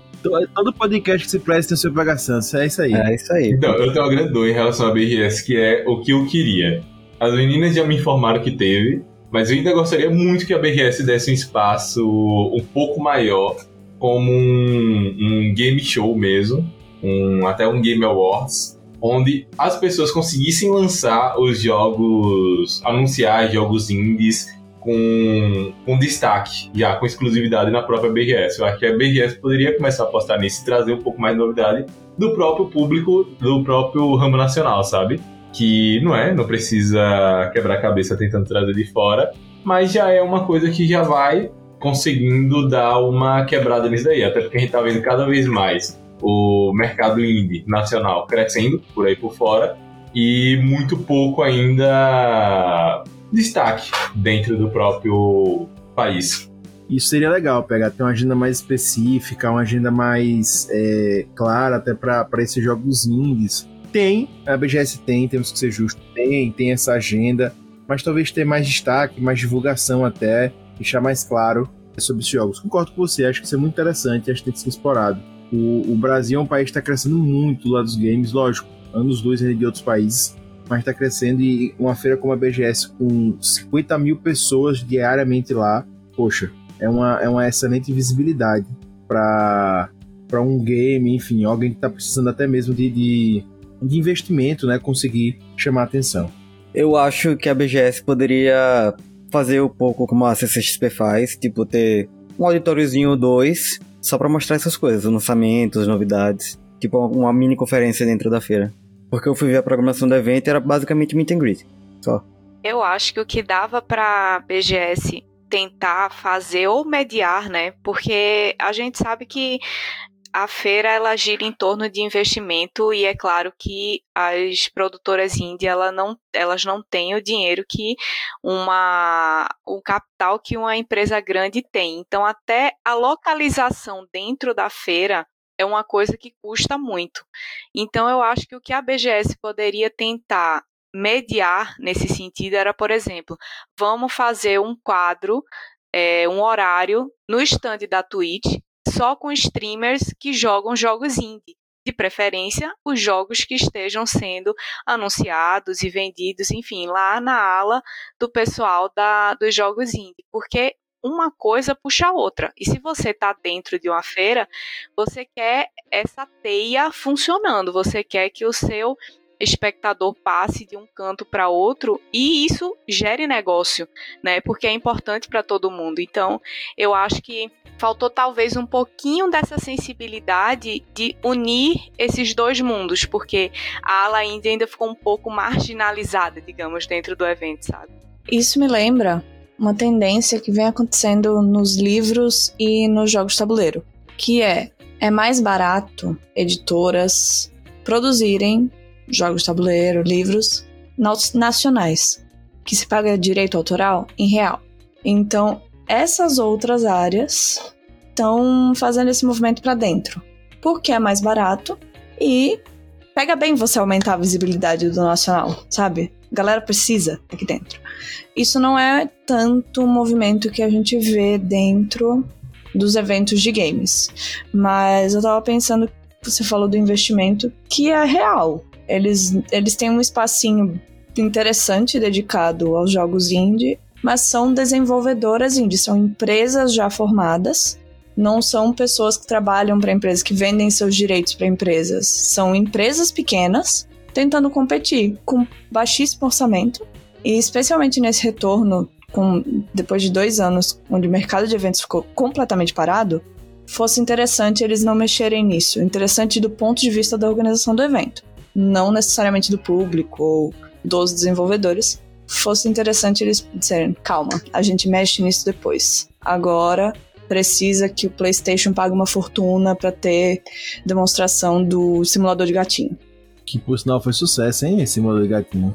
todo podcast que se presta tem seu Pega é isso aí. É isso aí. Então, eu tenho uma grande dor em relação à BGS, que é o que eu queria. As meninas já me informaram que teve, mas eu ainda gostaria muito que a BGS desse um espaço um pouco maior, como um, um game show mesmo, um, até um Game Awards, onde as pessoas conseguissem lançar os jogos, anunciar jogos indies com, com destaque, já com exclusividade na própria BGS. Eu acho que a BGS poderia começar a apostar nisso e trazer um pouco mais de novidade do próprio público, do próprio ramo nacional, sabe? Que não é, não precisa quebrar cabeça tentando trazer de fora, mas já é uma coisa que já vai conseguindo dar uma quebrada nisso daí, até porque a gente tá vendo cada vez mais o mercado indie nacional crescendo por aí por fora e muito pouco ainda destaque dentro do próprio país. Isso seria legal, pegar ter uma agenda mais específica, uma agenda mais é, clara até para esses jogos indies. Tem, a BGS tem, temos que ser justos, tem, tem essa agenda, mas talvez ter mais destaque, mais divulgação até, deixar mais claro sobre esses jogos. Concordo com você, acho que isso é muito interessante, acho que tem que ser explorado. O, o Brasil é um país que está crescendo muito lá dos games, lógico, anos dois de outros países, mas está crescendo e uma feira como a BGS com 50 mil pessoas diariamente lá, poxa, é uma, é uma excelente visibilidade para um game, enfim, alguém que está precisando até mesmo de, de, de, investimento, né, conseguir chamar atenção. Eu acho que a BGS poderia fazer um pouco como a CCXP faz, tipo ter um auditóriozinho dois só para mostrar essas coisas, lançamentos, novidades, tipo uma mini conferência dentro da feira. Porque eu fui ver a programação do evento e era basicamente meet and greet, só. Eu acho que o que dava para BGS tentar fazer ou mediar, né? Porque a gente sabe que a feira ela gira em torno de investimento e é claro que as produtoras indie ela não, elas não têm o dinheiro que uma o capital que uma empresa grande tem. Então até a localização dentro da feira é uma coisa que custa muito. Então eu acho que o que a BGS poderia tentar mediar nesse sentido era, por exemplo, vamos fazer um quadro, é, um horário no stand da Twitch só com streamers que jogam jogos indie. De preferência, os jogos que estejam sendo anunciados e vendidos, enfim, lá na ala do pessoal da, dos jogos indie. Porque uma coisa puxa a outra. E se você está dentro de uma feira, você quer essa teia funcionando, você quer que o seu espectador passe de um canto para outro e isso gere negócio, né? Porque é importante para todo mundo. Então, eu acho que faltou talvez um pouquinho dessa sensibilidade de unir esses dois mundos, porque a ala ainda ainda ficou um pouco marginalizada, digamos, dentro do evento, sabe? Isso me lembra uma tendência que vem acontecendo nos livros e nos jogos tabuleiro, que é é mais barato editoras produzirem jogos de tabuleiro, livros nacionais, que se paga direito autoral em real. Então, essas outras áreas estão fazendo esse movimento para dentro, porque é mais barato e pega bem você aumentar a visibilidade do nacional, sabe? A galera precisa aqui dentro. Isso não é tanto um movimento que a gente vê dentro dos eventos de games, mas eu tava pensando você falou do investimento que é real. Eles, eles têm um espacinho interessante dedicado aos jogos indie, mas são desenvolvedoras indie, são empresas já formadas, não são pessoas que trabalham para empresas, que vendem seus direitos para empresas. São empresas pequenas tentando competir com baixíssimo orçamento e especialmente nesse retorno, com, depois de dois anos, onde o mercado de eventos ficou completamente parado, fosse interessante eles não mexerem nisso. Interessante do ponto de vista da organização do evento não necessariamente do público ou dos desenvolvedores, fosse interessante eles disserem: calma, a gente mexe nisso depois. Agora precisa que o PlayStation pague uma fortuna para ter demonstração do simulador de gatinho. Que por sinal foi sucesso, hein? Esse simulador de gatinho.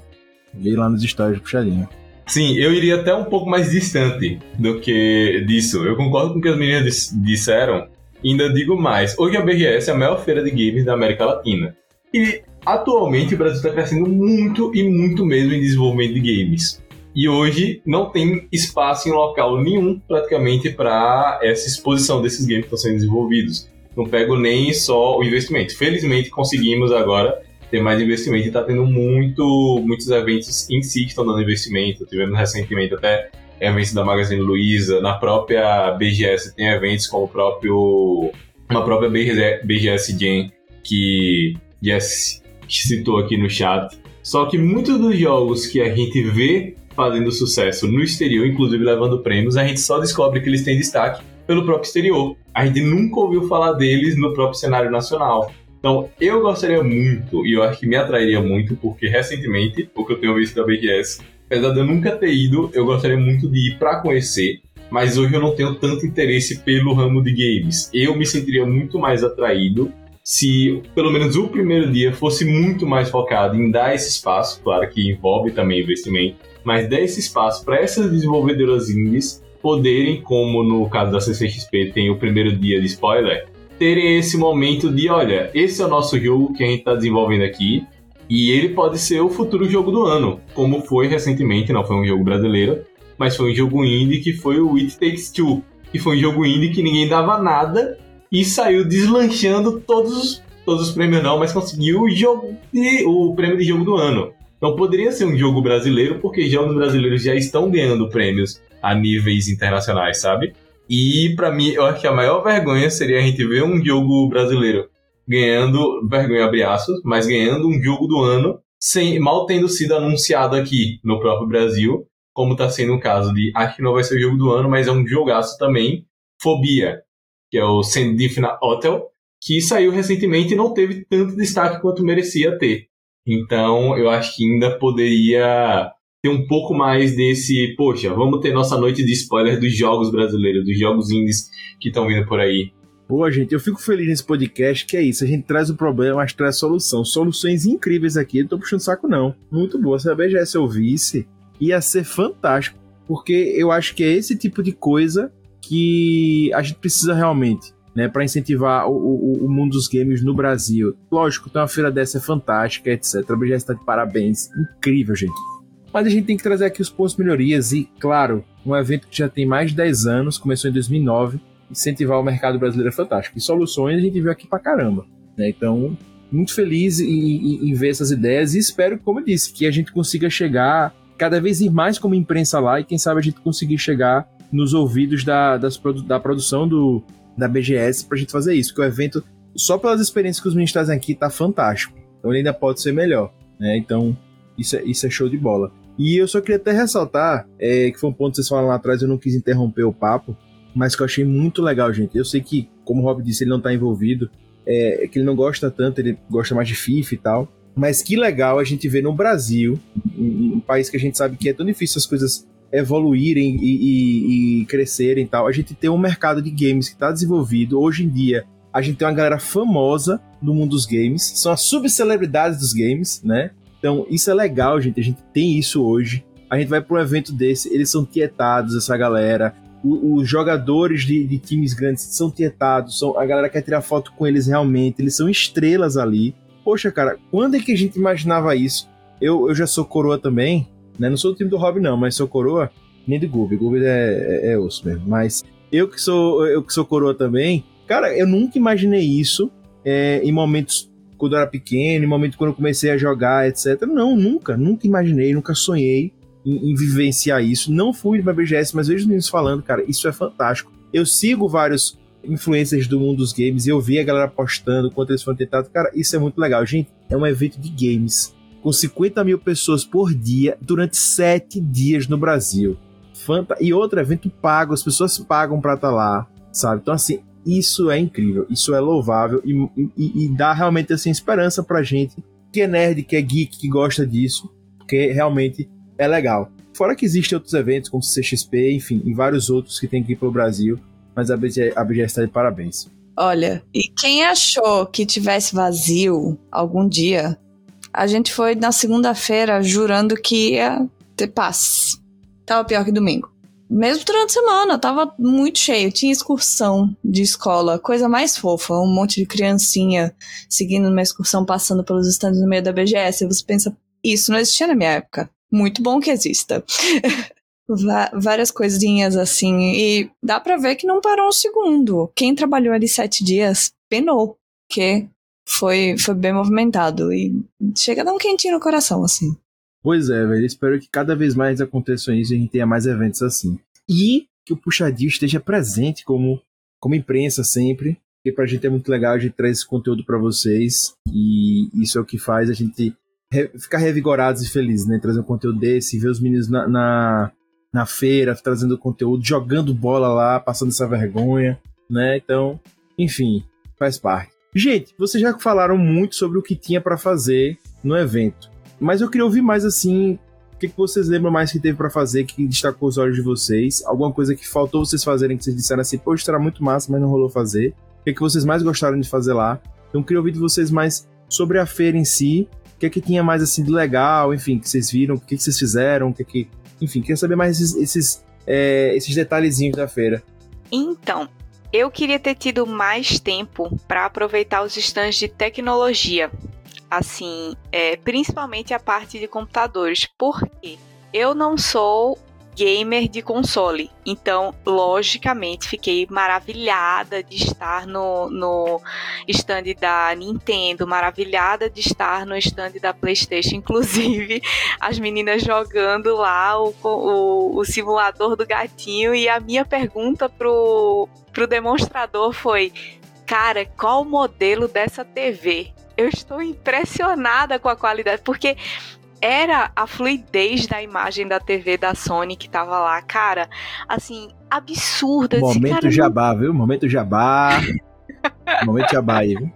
Veio lá nos stories puxadinho. Sim, eu iria até um pouco mais distante do que disso. Eu concordo com o que as meninas disseram. Ainda digo mais. Hoje a BGS é a maior feira de games da América Latina. E Atualmente o Brasil está crescendo muito e muito mesmo em desenvolvimento de games. E hoje não tem espaço em local nenhum praticamente para essa exposição desses games que estão sendo desenvolvidos. Não pego nem só o investimento. Felizmente conseguimos agora ter mais investimento e está tendo muito, muitos eventos em si que estão dando investimento. Tivemos recentemente até eventos da Magazine Luiza, na própria BGS tem eventos como o próprio uma própria BGS Gen que yes, que citou aqui no chat. Só que muitos dos jogos que a gente vê fazendo sucesso no exterior, inclusive levando prêmios, a gente só descobre que eles têm destaque pelo próprio exterior. A gente nunca ouviu falar deles no próprio cenário nacional. Então, eu gostaria muito, e eu acho que me atrairia muito, porque recentemente, o que eu tenho visto da BGS, apesar de eu nunca ter ido, eu gostaria muito de ir para conhecer, mas hoje eu não tenho tanto interesse pelo ramo de games. Eu me sentiria muito mais atraído se pelo menos o primeiro dia fosse muito mais focado em dar esse espaço, claro que envolve também investimento, mas dar esse espaço para essas desenvolvedoras indies poderem, como no caso da CCXP tem o primeiro dia de spoiler, terem esse momento de, olha, esse é o nosso jogo que a gente está desenvolvendo aqui, e ele pode ser o futuro jogo do ano, como foi recentemente, não foi um jogo brasileiro, mas foi um jogo indie que foi o It Takes Two, que foi um jogo indie que ninguém dava nada, e saiu deslanchando todos, todos os prêmios não, mas conseguiu o, jogo de, o prêmio de jogo do ano. Então poderia ser um jogo brasileiro, porque jogos brasileiros já estão ganhando prêmios a níveis internacionais, sabe? E para mim, eu acho que a maior vergonha seria a gente ver um jogo brasileiro ganhando, vergonha abre aspas, mas ganhando um jogo do ano, sem mal tendo sido anunciado aqui no próprio Brasil, como está sendo o caso de, acho que não vai ser o jogo do ano, mas é um jogaço também, Fobia, que é o Sendifna Hotel, que saiu recentemente e não teve tanto destaque quanto merecia ter. Então, eu acho que ainda poderia ter um pouco mais desse, poxa, vamos ter nossa noite de spoiler dos jogos brasileiros, dos jogos indies que estão vindo por aí. Boa, gente, eu fico feliz nesse podcast, que é isso, a gente traz o problema, mas traz solução. Soluções incríveis aqui, não tô puxando saco não. Muito boa, se a BGS ouvisse, ia ser fantástico, porque eu acho que é esse tipo de coisa que a gente precisa realmente, né, para incentivar o, o, o, mundo dos games no Brasil. Lógico, ter uma feira dessa é fantástica, etc. A BGS está de parabéns, incrível, gente. Mas a gente tem que trazer aqui os pontos de melhorias e, claro, um evento que já tem mais de 10 anos, começou em 2009, incentivar o mercado brasileiro é fantástico. E soluções a gente viu aqui pra caramba. Né? Então, muito feliz em, em, em, ver essas ideias e espero, como eu disse, que a gente consiga chegar cada vez mais como imprensa lá e quem sabe a gente conseguir chegar nos ouvidos da, das, da produção do, da BGS pra gente fazer isso, que o evento, só pelas experiências que os meninos trazem aqui, tá fantástico. Então ele ainda pode ser melhor. Né? Então, isso é, isso é show de bola. E eu só queria até ressaltar, é, que foi um ponto que vocês falaram lá atrás, eu não quis interromper o papo, mas que eu achei muito legal, gente. Eu sei que, como o Rob disse, ele não tá envolvido, é, que ele não gosta tanto, ele gosta mais de FIFA e tal. Mas que legal a gente ver no Brasil, um, um país que a gente sabe que é tão difícil as coisas evoluírem e, e, e crescerem e tal. A gente tem um mercado de games que está desenvolvido. Hoje em dia, a gente tem uma galera famosa no mundo dos games, são as subcelebridades dos games, né? Então, isso é legal, gente. A gente tem isso hoje. A gente vai para um evento desse, eles são tietados, essa galera o, os jogadores de, de, times grandes são tietados, são, a galera quer tirar foto com eles realmente, eles são estrelas ali. Poxa, cara, quando é que a gente imaginava isso? Eu, eu já sou coroa também, né? Não sou do time do Rob, não, mas sou coroa, nem do Google. Google é, é, é osso mesmo. Mas eu que sou eu que sou coroa também, cara, eu nunca imaginei isso é, em momentos quando eu era pequeno, em momentos quando eu comecei a jogar, etc. Não, nunca, nunca imaginei, nunca sonhei em, em vivenciar isso. Não fui pra BGS, mas vejo os meninos falando, cara, isso é fantástico. Eu sigo vários influencers do mundo dos games eu vi a galera postando quanto eles foram tentados. Cara, isso é muito legal. Gente, é um evento de games com 50 mil pessoas por dia durante sete dias no Brasil. Fanta e outro evento pago, as pessoas pagam pra estar tá lá, sabe? Então, assim, isso é incrível, isso é louvável e, e, e dá realmente assim, esperança pra gente que é nerd, que é geek, que gosta disso, porque realmente é legal. Fora que existem outros eventos, como CXP, enfim, e vários outros que tem aqui pro Brasil, mas a BGS está de parabéns. Olha, e quem achou que tivesse vazio algum dia, a gente foi na segunda-feira jurando que ia ter paz. Tava pior que domingo. Mesmo durante a semana, tava muito cheio. Tinha excursão de escola, coisa mais fofa. Um monte de criancinha seguindo uma excursão, passando pelos estandes no meio da BGS. E você pensa, isso não existia na minha época muito bom que exista. [laughs] várias coisinhas assim. E dá pra ver que não parou um segundo. Quem trabalhou ali sete dias penou, que foi, foi bem movimentado. E chega a dar um quentinho no coração, assim. Pois é, velho. Espero que cada vez mais aconteçam isso e a gente tenha mais eventos assim. E que o Puxadinho esteja presente como, como imprensa sempre. Porque pra gente é muito legal, a gente traz esse conteúdo para vocês. E isso é o que faz a gente re, ficar revigorados e felizes, né? Trazer um conteúdo desse, ver os meninos na, na, na feira trazendo conteúdo, jogando bola lá, passando essa vergonha, né? Então, enfim, faz parte. Gente, vocês já falaram muito sobre o que tinha para fazer no evento, mas eu queria ouvir mais assim. O que, que vocês lembram mais que teve para fazer que destacou os olhos de vocês? Alguma coisa que faltou vocês fazerem que vocês disseram assim, poxa, será muito massa, mas não rolou fazer? O que, que vocês mais gostaram de fazer lá? Então, eu queria ouvir de vocês mais sobre a feira em si o que é que tinha mais assim de legal, enfim, que vocês viram, o que, que vocês fizeram, o que é que. Enfim, queria saber mais esses, esses, é, esses detalhezinhos da feira. Então, eu queria ter tido mais tempo para aproveitar os stands de tecnologia. Assim, é, principalmente a parte de computadores, porque eu não sou gamer de console. Então, logicamente, fiquei maravilhada de estar no, no stand da Nintendo, maravilhada de estar no stand da PlayStation. [laughs] Inclusive, as meninas jogando lá o, o, o simulador do gatinho. E a minha pergunta pro, pro demonstrador foi: Cara, qual o modelo dessa TV? Eu estou impressionada com a qualidade, porque era a fluidez da imagem da TV da Sony que tava lá, cara, assim, absurda. Momento cara, jabá, viu? Momento jabá. [laughs] Momento jabá aí, viu?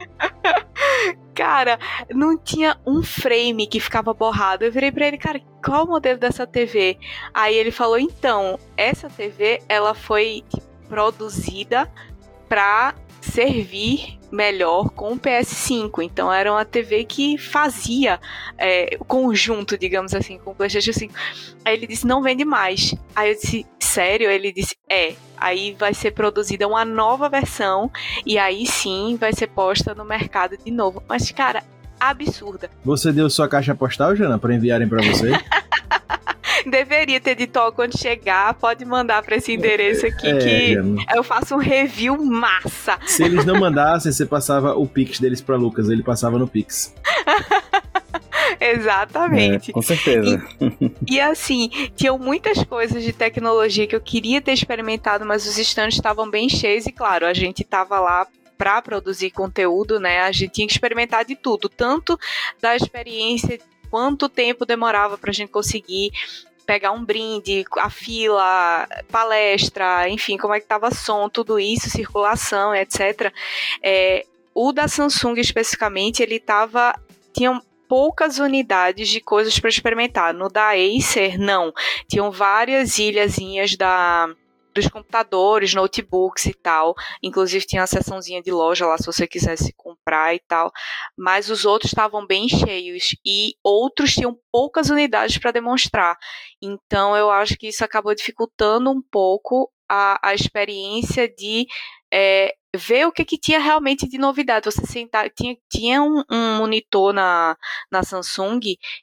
Cara, não tinha um frame que ficava borrado. Eu virei pra ele, cara, qual o modelo dessa TV? Aí ele falou, então, essa TV, ela foi produzida para servir melhor com o PS5. Então era uma TV que fazia é, conjunto, digamos assim, com o PlayStation 5. Aí ele disse: não vende mais. Aí eu disse: sério? Ele disse: é. Aí vai ser produzida uma nova versão e aí sim vai ser posta no mercado de novo. Mas, cara, absurda. Você deu sua caixa postal, Jana, para enviarem para você? [laughs] Deveria ter dito, ó, quando chegar, pode mandar para esse endereço aqui é, que Jana. eu faço um review massa. Se eles não mandassem, você passava o Pix deles para Lucas, ele passava no Pix. [laughs] Exatamente. É, com certeza. E, e, assim, tinham muitas coisas de tecnologia que eu queria ter experimentado, mas os estandes estavam bem cheios e, claro, a gente estava lá para produzir conteúdo, né? A gente tinha que experimentar de tudo, tanto da experiência quanto tempo demorava para a gente conseguir pegar um brinde, a fila, palestra, enfim, como é que estava som, tudo isso, circulação, etc. É, o da Samsung especificamente, ele tava tinha poucas unidades de coisas para experimentar. No da Acer, não. Tinham várias ilhazinhas da dos computadores, notebooks e tal. Inclusive tinha uma seçãozinha de loja lá se você quisesse comprar e tal. Mas os outros estavam bem cheios e outros tinham poucas unidades para demonstrar. Então eu acho que isso acabou dificultando um pouco a, a experiência de é, ver o que, que tinha realmente de novidade. Você sentar, tinha, tinha um, um, monitor na, na Samsung,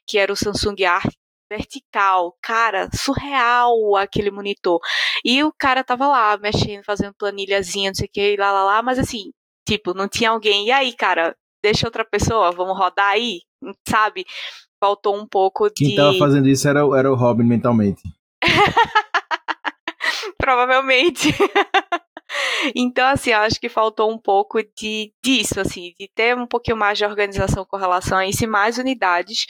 que era o Samsung Arc vertical, cara, surreal aquele monitor. E o cara tava lá mexendo, fazendo planilhazinha, não sei o que, lá, lá, lá, mas assim, tipo, não tinha alguém. E aí, cara, deixa outra pessoa, vamos rodar aí, sabe? Faltou um pouco de. Quem tava fazendo isso era, era o Robin mentalmente. [laughs] Provavelmente. [laughs] então, assim, eu acho que faltou um pouco de disso, assim, de ter um pouquinho mais de organização com relação a isso e mais unidades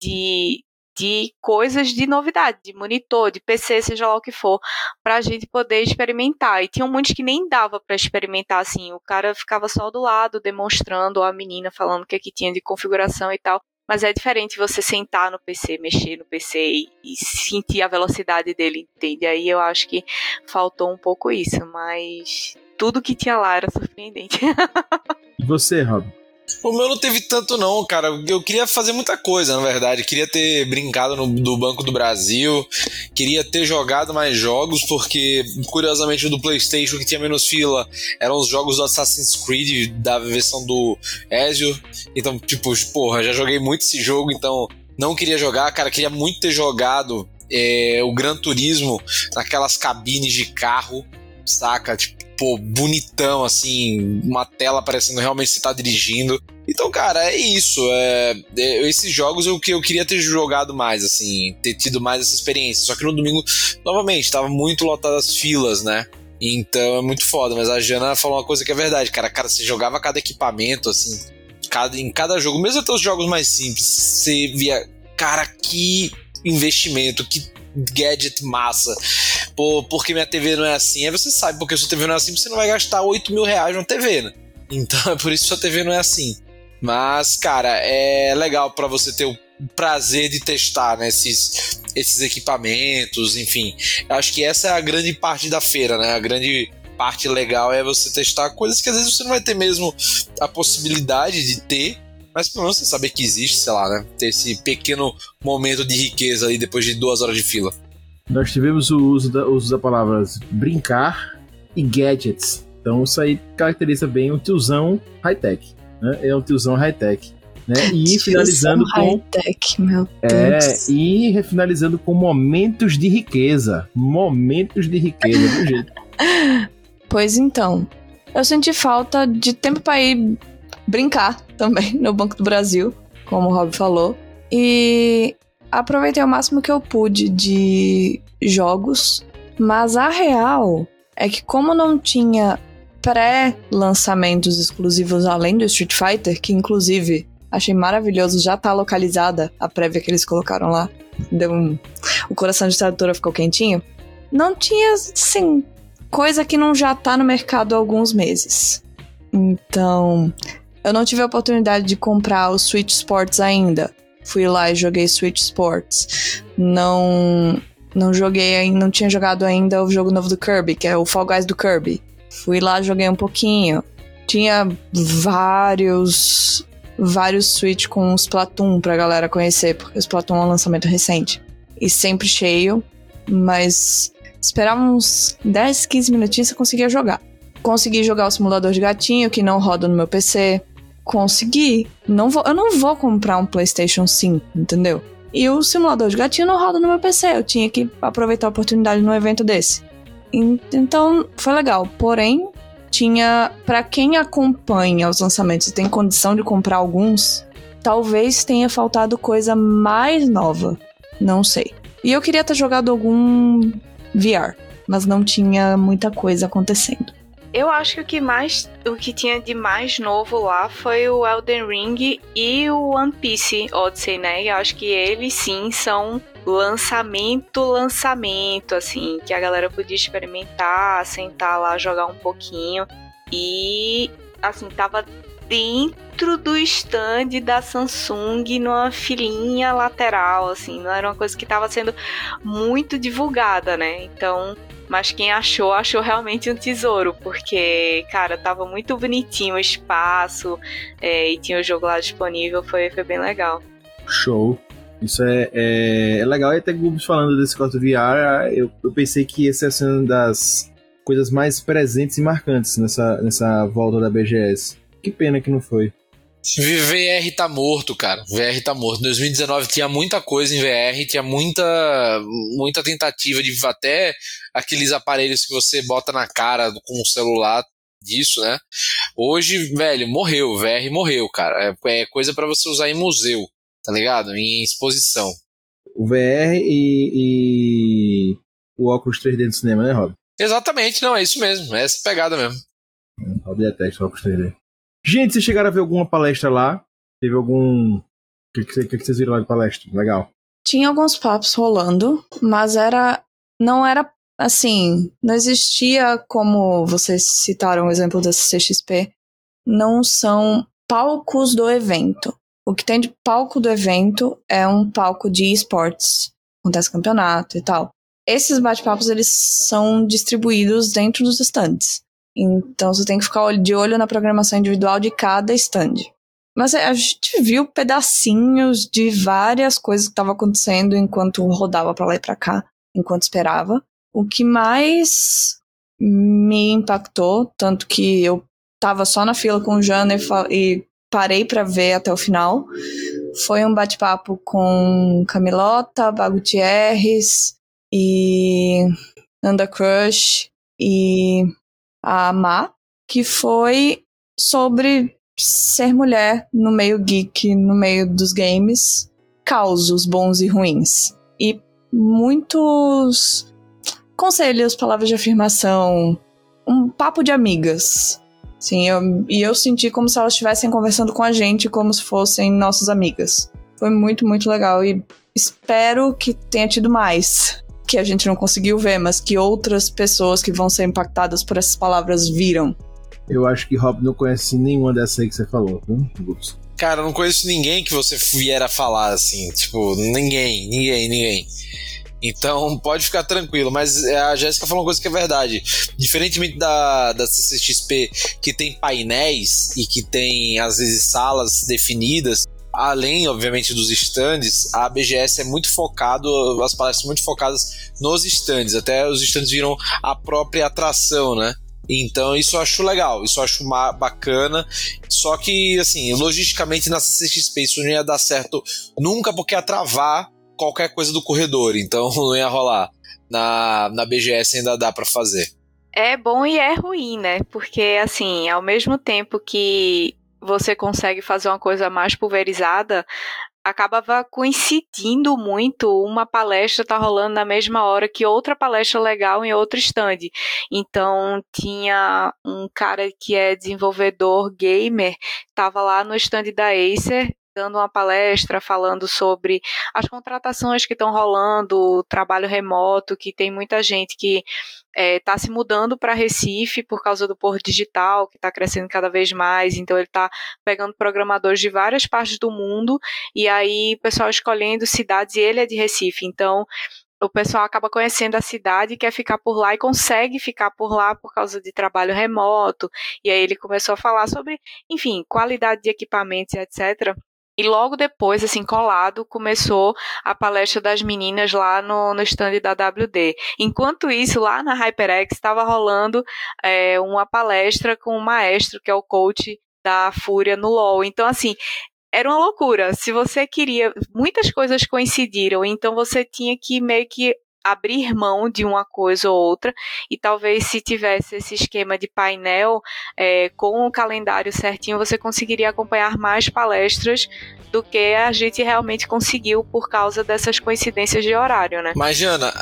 de, de coisas de novidade, de monitor, de PC, seja lá o que for, para a gente poder experimentar. E tinham muitos que nem dava para experimentar assim. O cara ficava só do lado, demonstrando, a menina falando o que, é que tinha de configuração e tal. Mas é diferente você sentar no PC, mexer no PC e, e sentir a velocidade dele, entende? Aí eu acho que faltou um pouco isso, mas tudo que tinha lá era surpreendente. [laughs] e você, Rob? O meu não teve tanto, não, cara. Eu queria fazer muita coisa, na verdade. Queria ter brincado no do Banco do Brasil. Queria ter jogado mais jogos, porque, curiosamente, o do PlayStation, que tinha menos fila, eram os jogos do Assassin's Creed, da versão do Ezio. Então, tipo, porra, já joguei muito esse jogo, então não queria jogar, cara. Queria muito ter jogado é, o Gran Turismo naquelas cabines de carro, saca? Tipo, pô, bonitão, assim, uma tela parecendo realmente você tá dirigindo. Então, cara, é isso. É, é, esses jogos eu, eu queria ter jogado mais, assim, ter tido mais essa experiência. Só que no domingo, novamente, tava muito lotado as filas, né? Então é muito foda. Mas a Jana falou uma coisa que é verdade, cara. Cara, você jogava cada equipamento, assim, cada, em cada jogo, mesmo até os jogos mais simples, você via, cara, que investimento, que gadget massa. Pô, porque minha TV não é assim? Aí você sabe, porque sua TV não é assim, você não vai gastar 8 mil reais numa TV, né? Então [laughs] é por isso que sua TV não é assim. Mas, cara, é legal para você ter o prazer de testar né, esses, esses equipamentos, enfim. Eu acho que essa é a grande parte da feira, né? A grande parte legal é você testar coisas que às vezes você não vai ter mesmo a possibilidade de ter, mas pelo menos você saber que existe, sei lá, né? Ter esse pequeno momento de riqueza aí depois de duas horas de fila. Nós tivemos o uso da, uso da palavras brincar e gadgets. Então isso aí caracteriza bem o tiozão high-tech. Né? É o tiozão high-tech. Né? E finalizando com. High-tech, meu é, Deus. É, e finalizando com momentos de riqueza. Momentos de riqueza, do jeito. [laughs] Pois então. Eu senti falta de tempo para ir brincar também no Banco do Brasil, como o Rob falou. E aproveitei o máximo que eu pude de jogos, mas a real é que como não tinha pré-lançamentos exclusivos além do Street Fighter, que inclusive achei maravilhoso, já tá localizada a prévia que eles colocaram lá. Deu um... O coração de tradutora ficou quentinho. Não tinha, assim, coisa que não já tá no mercado há alguns meses. Então, eu não tive a oportunidade de comprar o Switch Sports ainda. Fui lá e joguei Switch Sports Não não joguei não tinha jogado ainda o jogo novo do Kirby, que é o Fall Guys do Kirby. Fui lá, joguei um pouquinho. Tinha vários vários Switch com os Splatoon pra galera conhecer, porque o Splatoon é um lançamento recente. E sempre cheio, mas esperava uns 10, 15 minutinhos e conseguia jogar. Consegui jogar o simulador de gatinho, que não roda no meu PC. Consegui. Não vou, eu não vou comprar um PlayStation 5, entendeu? E o simulador de gatinho não roda no meu PC. Eu tinha que aproveitar a oportunidade num evento desse. Então, foi legal. Porém, tinha. para quem acompanha os lançamentos e tem condição de comprar alguns, talvez tenha faltado coisa mais nova. Não sei. E eu queria ter jogado algum VR, mas não tinha muita coisa acontecendo. Eu acho que o que mais, o que tinha de mais novo lá foi o Elden Ring e o One Piece Odyssey, né? Eu acho que eles sim são lançamento, lançamento, assim, que a galera podia experimentar, sentar lá, jogar um pouquinho e assim tava dentro do stand da Samsung numa filinha lateral, assim, não era uma coisa que estava sendo muito divulgada, né? Então mas quem achou, achou realmente um tesouro, porque, cara, tava muito bonitinho o espaço é, e tinha o jogo lá disponível, foi, foi bem legal. Show. Isso é, é, é legal. E até Gubs falando desse corte VR, eu, eu pensei que essa é uma das coisas mais presentes e marcantes nessa, nessa volta da BGS. Que pena que não foi. VR tá morto, cara. VR tá morto. 2019 tinha muita coisa em VR, tinha muita muita tentativa de até aqueles aparelhos que você bota na cara com o celular disso, né? Hoje, velho, morreu, VR morreu, cara. É, é coisa para você usar em museu, tá ligado? Em exposição. O VR e, e o óculos 3D do cinema, né, Rob? Exatamente, não, é isso mesmo. É essa pegada mesmo. Rob detesta o óculos 3D. Gente, vocês chegaram a ver alguma palestra lá? Teve algum. O que, que, que, vocês viram lá de palestra? Legal. Tinha alguns papos rolando, mas era. Não era assim. Não existia como vocês citaram o exemplo da CXP. Não são palcos do evento. O que tem de palco do evento é um palco de esportes. Acontece campeonato e tal. Esses bate-papos eles são distribuídos dentro dos stands. Então você tem que ficar de olho na programação individual de cada stand. Mas é, a gente viu pedacinhos de várias coisas que estavam acontecendo enquanto rodava para lá e para cá, enquanto esperava. O que mais me impactou, tanto que eu tava só na fila com o Jana e, e parei para ver até o final, foi um bate-papo com Camilota, Bagutierrez e Nanda Crush e a amar, que foi sobre ser mulher no meio geek, no meio dos games, causos bons e ruins. E muitos conselhos, palavras de afirmação, um papo de amigas. Sim, eu, e eu senti como se elas estivessem conversando com a gente, como se fossem nossas amigas. Foi muito, muito legal e espero que tenha tido mais que a gente não conseguiu ver, mas que outras pessoas que vão ser impactadas por essas palavras viram. Eu acho que Rob não conhece nenhuma dessas aí que você falou, viu, Cara, eu não conheço ninguém que você vier a falar assim. Tipo, ninguém, ninguém, ninguém. Então pode ficar tranquilo, mas a Jéssica falou uma coisa que é verdade. Diferentemente da, da CCXP, que tem painéis e que tem, às vezes, salas definidas, além, obviamente, dos stands, a BGS é muito focado, as palestras muito focadas nos stands. Até os stands viram a própria atração, né? Então isso eu acho legal, isso eu acho bacana. Só que, assim, logisticamente na CCXP isso não ia dar certo nunca, porque ia travar qualquer coisa do corredor. Então [laughs] não ia rolar. Na, na BGS ainda dá para fazer. É bom e é ruim, né? Porque, assim, ao mesmo tempo que você consegue fazer uma coisa mais pulverizada, acabava coincidindo muito uma palestra tá rolando na mesma hora que outra palestra legal em outro stand. Então tinha um cara que é desenvolvedor gamer, tava lá no stand da Acer dando uma palestra falando sobre as contratações que estão rolando, o trabalho remoto, que tem muita gente que está é, se mudando para Recife por causa do Porto Digital, que está crescendo cada vez mais. Então, ele está pegando programadores de várias partes do mundo e aí o pessoal escolhendo cidades e ele é de Recife. Então, o pessoal acaba conhecendo a cidade, quer ficar por lá e consegue ficar por lá por causa de trabalho remoto. E aí ele começou a falar sobre, enfim, qualidade de equipamentos, etc. E logo depois, assim, colado, começou a palestra das meninas lá no, no stand da WD. Enquanto isso, lá na HyperX estava rolando é, uma palestra com o maestro, que é o coach da Fúria no LoL. Então, assim, era uma loucura. Se você queria, muitas coisas coincidiram, então você tinha que meio que abrir mão de uma coisa ou outra e talvez se tivesse esse esquema de painel é, com o calendário certinho você conseguiria acompanhar mais palestras do que a gente realmente conseguiu por causa dessas coincidências de horário, né? Mas, Jana,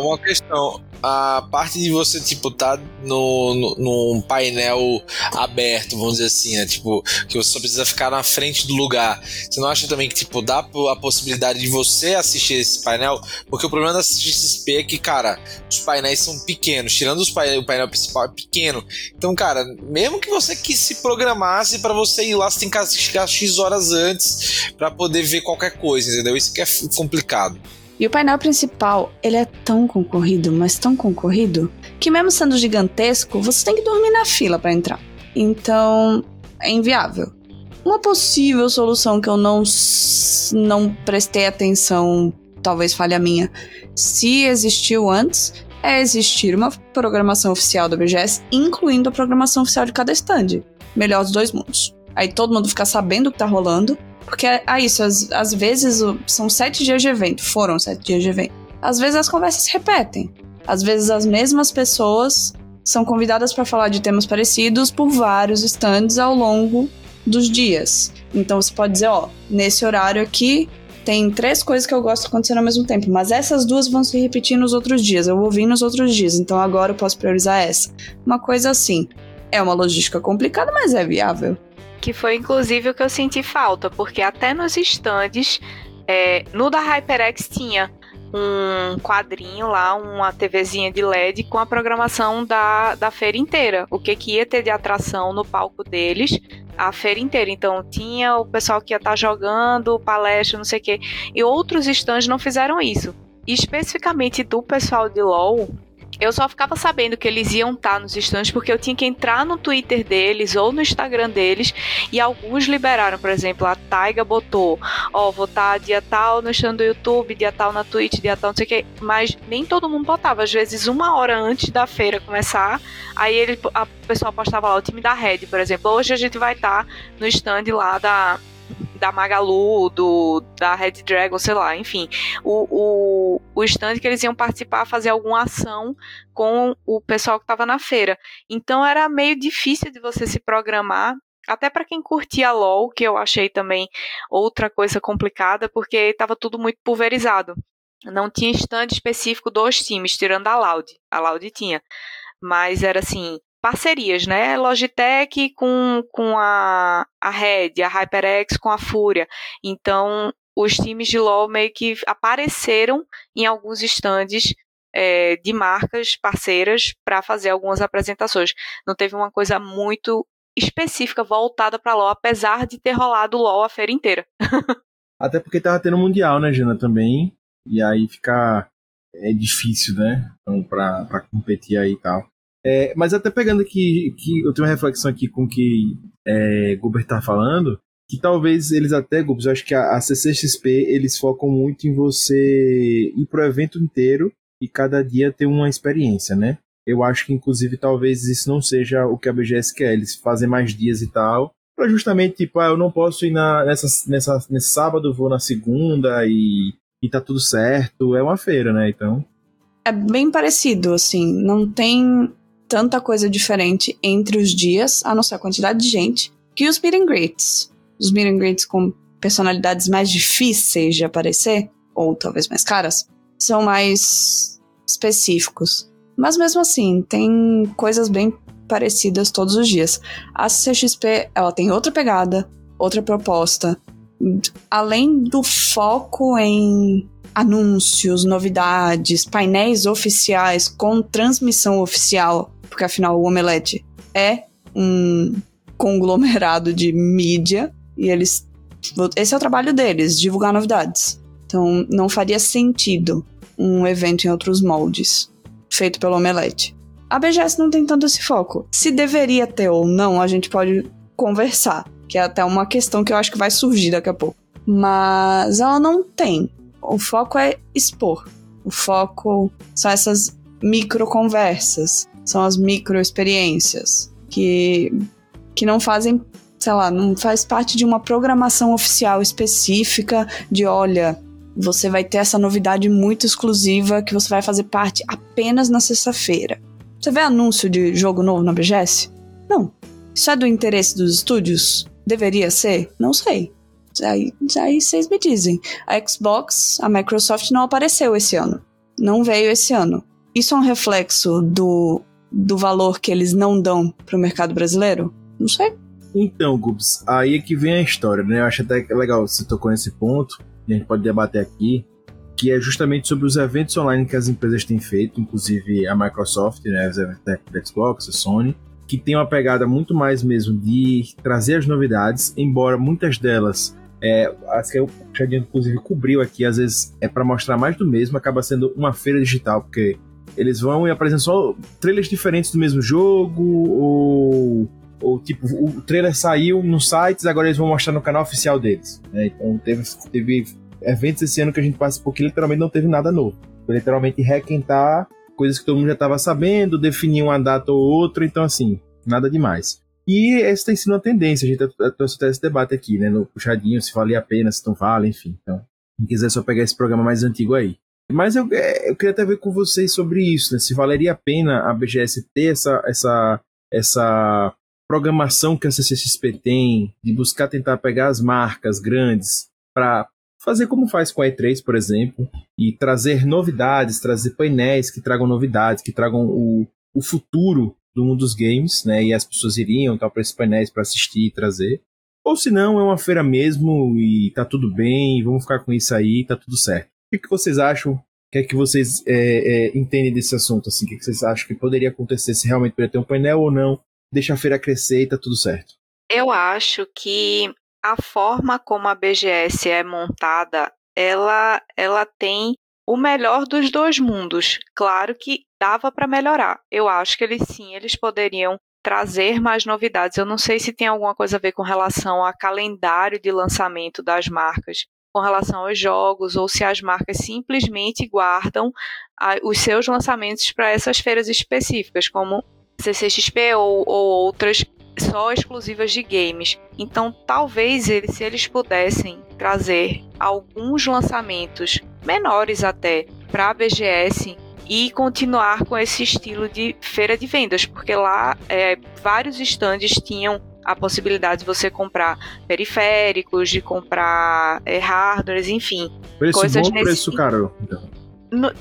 uma questão. A parte de você, tipo, tá no, no, num painel aberto, vamos dizer assim, né? Tipo, que você só precisa ficar na frente do lugar. Você não acha também que, tipo, dá a possibilidade de você assistir esse painel? Porque o problema da CXP é que, cara, os painéis são pequenos. Tirando os painel, o painel principal é pequeno. Então, cara, mesmo que você que se programasse para você ir lá, você tem que assistir X horas antes para poder ver qualquer coisa, entendeu? Isso que é complicado. E o painel principal, ele é tão concorrido, mas tão concorrido, que mesmo sendo gigantesco, você tem que dormir na fila para entrar. Então, é inviável. Uma possível solução que eu não, não prestei atenção, talvez falha minha, se existiu antes, é existir uma programação oficial do BGS, incluindo a programação oficial de cada stand. Melhor dos dois mundos. Aí todo mundo fica sabendo o que tá rolando, porque é, é isso, às, às vezes são sete dias de evento, foram sete dias de evento. Às vezes as conversas se repetem. Às vezes as mesmas pessoas são convidadas para falar de temas parecidos por vários stands ao longo dos dias. Então você pode dizer, ó, nesse horário aqui tem três coisas que eu gosto acontecendo ao mesmo tempo, mas essas duas vão se repetir nos outros dias, eu vou vir nos outros dias, então agora eu posso priorizar essa. Uma coisa assim. É uma logística complicada, mas é viável que foi inclusive o que eu senti falta, porque até nos estandes, é, no da HyperX tinha um quadrinho lá, uma TVzinha de LED com a programação da, da feira inteira. O que, que ia ter de atração no palco deles a feira inteira. Então tinha o pessoal que ia estar tá jogando, palestra, não sei o quê. E outros stands não fizeram isso. Especificamente do pessoal de LoL, eu só ficava sabendo que eles iam estar nos stands porque eu tinha que entrar no Twitter deles ou no Instagram deles e alguns liberaram, por exemplo, a Taiga botou, ó, oh, vou estar dia tal no stand do YouTube, dia tal na Twitch, dia tal não sei o que, mas nem todo mundo botava, às vezes uma hora antes da feira começar, aí ele, a pessoa postava lá, o time da Red, por exemplo, hoje a gente vai estar no stand lá da da Magalu, do, da Red Dragon, sei lá, enfim. O, o, o stand que eles iam participar, fazer alguma ação com o pessoal que estava na feira. Então era meio difícil de você se programar. Até para quem curtia LOL, que eu achei também outra coisa complicada, porque estava tudo muito pulverizado. Não tinha stand específico dos times, tirando a Loud. A Loud tinha. Mas era assim, parcerias, né? Logitech com, com a, a Red, a HyperX com a Fúria. Então, os times de LoL meio que apareceram em alguns stands é, de marcas parceiras para fazer algumas apresentações. Não teve uma coisa muito específica voltada para LoL, apesar de ter rolado LoL a feira inteira. [laughs] Até porque tava tendo mundial, né, Jana, também. E aí fica é difícil, né? Então, pra competir aí e tal. É, mas até pegando aqui, que eu tenho uma reflexão aqui com o que é, Gilbert tá falando, que talvez eles até, Gubs, eu acho que a, a CCXP, eles focam muito em você ir pro evento inteiro e cada dia ter uma experiência, né? Eu acho que, inclusive, talvez isso não seja o que a BGS quer. Eles fazem mais dias e tal, para justamente, tipo, ah, eu não posso ir na, nessa, nessa, nesse sábado, vou na segunda e, e tá tudo certo. É uma feira, né? Então. É bem parecido, assim. Não tem tanta coisa diferente entre os dias, a não ser a quantidade de gente, que os meet and greets. Os meet and greets com personalidades mais difíceis de aparecer, ou talvez mais caras, são mais específicos. Mas mesmo assim, tem coisas bem parecidas todos os dias. A CXP, ela tem outra pegada, outra proposta, além do foco em anúncios, novidades, painéis oficiais com transmissão oficial, porque afinal o Omelete é um conglomerado de mídia e eles esse é o trabalho deles, divulgar novidades. Então não faria sentido um evento em outros moldes feito pelo Omelete. A BGS não tem tanto esse foco. Se deveria ter ou não, a gente pode conversar, que é até uma questão que eu acho que vai surgir daqui a pouco. Mas ela não tem. O foco é expor. O foco são essas micro conversas, são as micro experiências que que não fazem, sei lá, não faz parte de uma programação oficial específica de olha, você vai ter essa novidade muito exclusiva que você vai fazer parte apenas na sexta-feira. Você vê anúncio de jogo novo na BGS? Não. Isso é do interesse dos estúdios? Deveria ser? Não sei. Aí, aí vocês me dizem. A Xbox, a Microsoft não apareceu esse ano. Não veio esse ano. Isso é um reflexo do, do valor que eles não dão para o mercado brasileiro? Não sei. Então, Gubs, aí é que vem a história, né? Eu acho até legal você tocou nesse ponto, e a gente pode debater aqui, que é justamente sobre os eventos online que as empresas têm feito, inclusive a Microsoft, né, os eventos da Xbox, a Sony, que tem uma pegada muito mais mesmo de trazer as novidades, embora muitas delas, é, as que o Chadinho inclusive cobriu aqui, às vezes é para mostrar mais do mesmo, acaba sendo uma feira digital, porque eles vão e apresentam só trailers diferentes do mesmo jogo, ou ou tipo, o trailer saiu nos sites, agora eles vão mostrar no canal oficial deles. Né? Então teve, teve eventos esse ano que a gente participou que literalmente não teve nada novo. Foi literalmente requentar coisas que todo mundo já estava sabendo, definir uma data ou outra, então assim, nada demais. E essa tem sido uma tendência, a gente trouxe até esse debate aqui, né, no puxadinho, se valia a pena, se não vale, enfim. Então, quem quiser só pegar esse programa mais antigo aí. Mas eu, é, eu queria até ver com vocês sobre isso, né, se valeria a pena a BGS ter essa, essa, essa programação que a CCXP tem, de buscar tentar pegar as marcas grandes para fazer como faz com a E3, por exemplo, e trazer novidades, trazer painéis que tragam novidades, que tragam o, o futuro do mundo dos games, né? E as pessoas iriam para esses painéis para assistir e trazer. Ou se não, é uma feira mesmo e tá tudo bem, vamos ficar com isso aí, tá tudo certo. O que, vocês acham? O que é que vocês é, é, entendem desse assunto? Assim? O que, que vocês acham que poderia acontecer se realmente poderia ter um painel ou não? deixa a feira crescer e tá tudo certo. Eu acho que a forma como a BGS é montada, ela, ela tem o melhor dos dois mundos. Claro que dava para melhorar. Eu acho que eles sim, eles poderiam trazer mais novidades. Eu não sei se tem alguma coisa a ver com relação a calendário de lançamento das marcas, com relação aos jogos, ou se as marcas simplesmente guardam a, os seus lançamentos para essas feiras específicas, como CCXP ou, ou outras só exclusivas de games. Então, talvez eles, se eles pudessem trazer alguns lançamentos menores até para a BGS e continuar com esse estilo de feira de vendas, porque lá é, vários estandes tinham a possibilidade de você comprar periféricos, de comprar é, hardwares, enfim. Preço coisas bom, nesse... preço caro. Então. No,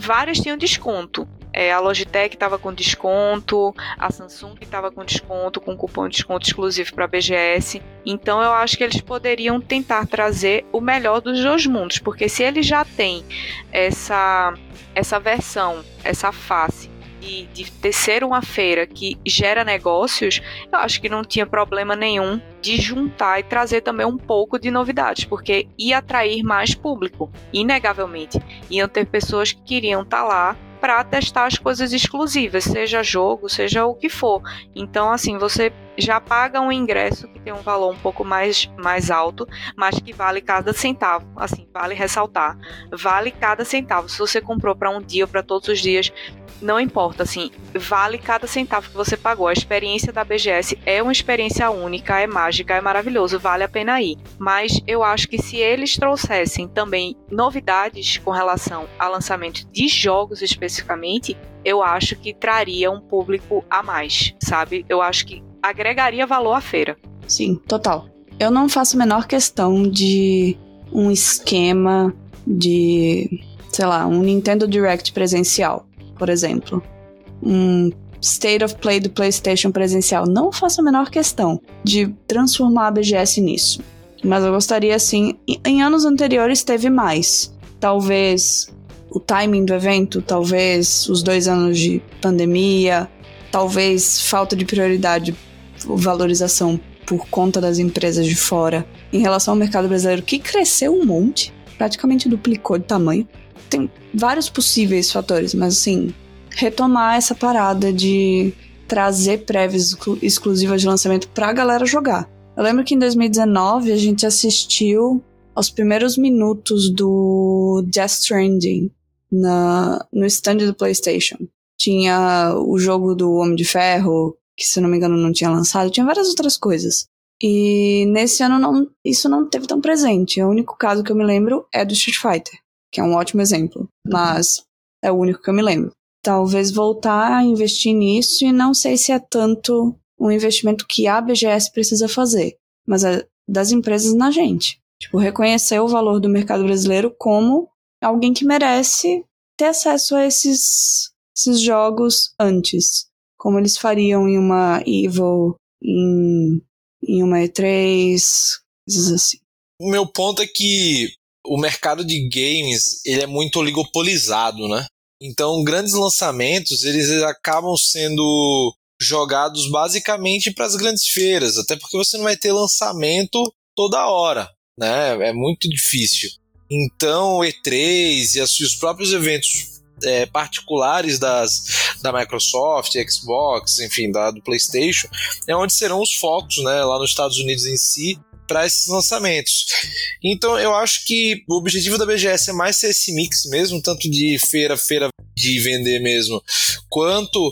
várias tinham desconto. É, a Logitech estava com desconto, a Samsung estava com desconto, com cupom de desconto exclusivo para a BGS. Então eu acho que eles poderiam tentar trazer o melhor dos dois mundos, porque se eles já têm essa, essa versão, essa face de, de ser uma feira que gera negócios, eu acho que não tinha problema nenhum de juntar e trazer também um pouco de novidades, porque ia atrair mais público, inegavelmente. Iam ter pessoas que queriam estar tá lá para testar as coisas exclusivas, seja jogo, seja o que for. Então, assim, você já paga um ingresso que tem um valor um pouco mais, mais alto, mas que vale cada centavo. Assim, vale ressaltar, vale cada centavo. Se você comprou para um dia ou para todos os dias, não importa, assim, vale cada centavo que você pagou. A experiência da BGS é uma experiência única, é mágica, é maravilhoso, vale a pena ir. Mas eu acho que se eles trouxessem também novidades com relação a lançamento de jogos especificamente, eu acho que traria um público a mais, sabe? Eu acho que agregaria valor à feira. Sim, total. Eu não faço a menor questão de um esquema de, sei lá, um Nintendo Direct presencial por exemplo, um State of Play do PlayStation presencial, não faço a menor questão de transformar a BGS nisso. Mas eu gostaria, assim. Em, anos anteriores teve mais. Talvez o timing do evento, talvez os dois anos de pandemia, talvez falta de prioridade, valorização por conta das empresas de fora em relação ao mercado brasileiro, que cresceu um monte, praticamente duplicou de tamanho. Tem vários possíveis fatores, mas assim, retomar essa parada de trazer prévias exclu exclusivas de lançamento pra galera jogar. Eu lembro que em 2019 a gente assistiu aos primeiros minutos do Death Stranding na, no stand do PlayStation. Tinha o jogo do Homem de Ferro, que se não me engano não tinha lançado, tinha várias outras coisas. E nesse ano não, isso não teve tão presente. O único caso que eu me lembro é do Street Fighter, que é um ótimo exemplo, mas é o único que eu me lembro. Talvez voltar a investir nisso e não sei se é tanto um investimento que a BGS precisa fazer, mas é das empresas na gente. Tipo, reconhecer o valor do mercado brasileiro como alguém que merece ter acesso a esses, esses jogos antes. Como eles fariam em uma Evil, em, em uma E3, coisas assim. O meu ponto é que o mercado de games ele é muito oligopolizado, né? Então, grandes lançamentos eles acabam sendo jogados basicamente para as grandes feiras, até porque você não vai ter lançamento toda hora, né? É muito difícil. Então, E3 e os próprios eventos é, particulares das, da Microsoft, Xbox, enfim, da, do PlayStation, é onde serão os focos, né? Lá nos Estados Unidos em si, para esses lançamentos. Então eu acho que o objetivo da BGS é mais ser esse mix mesmo, tanto de feira, feira de vender mesmo, quanto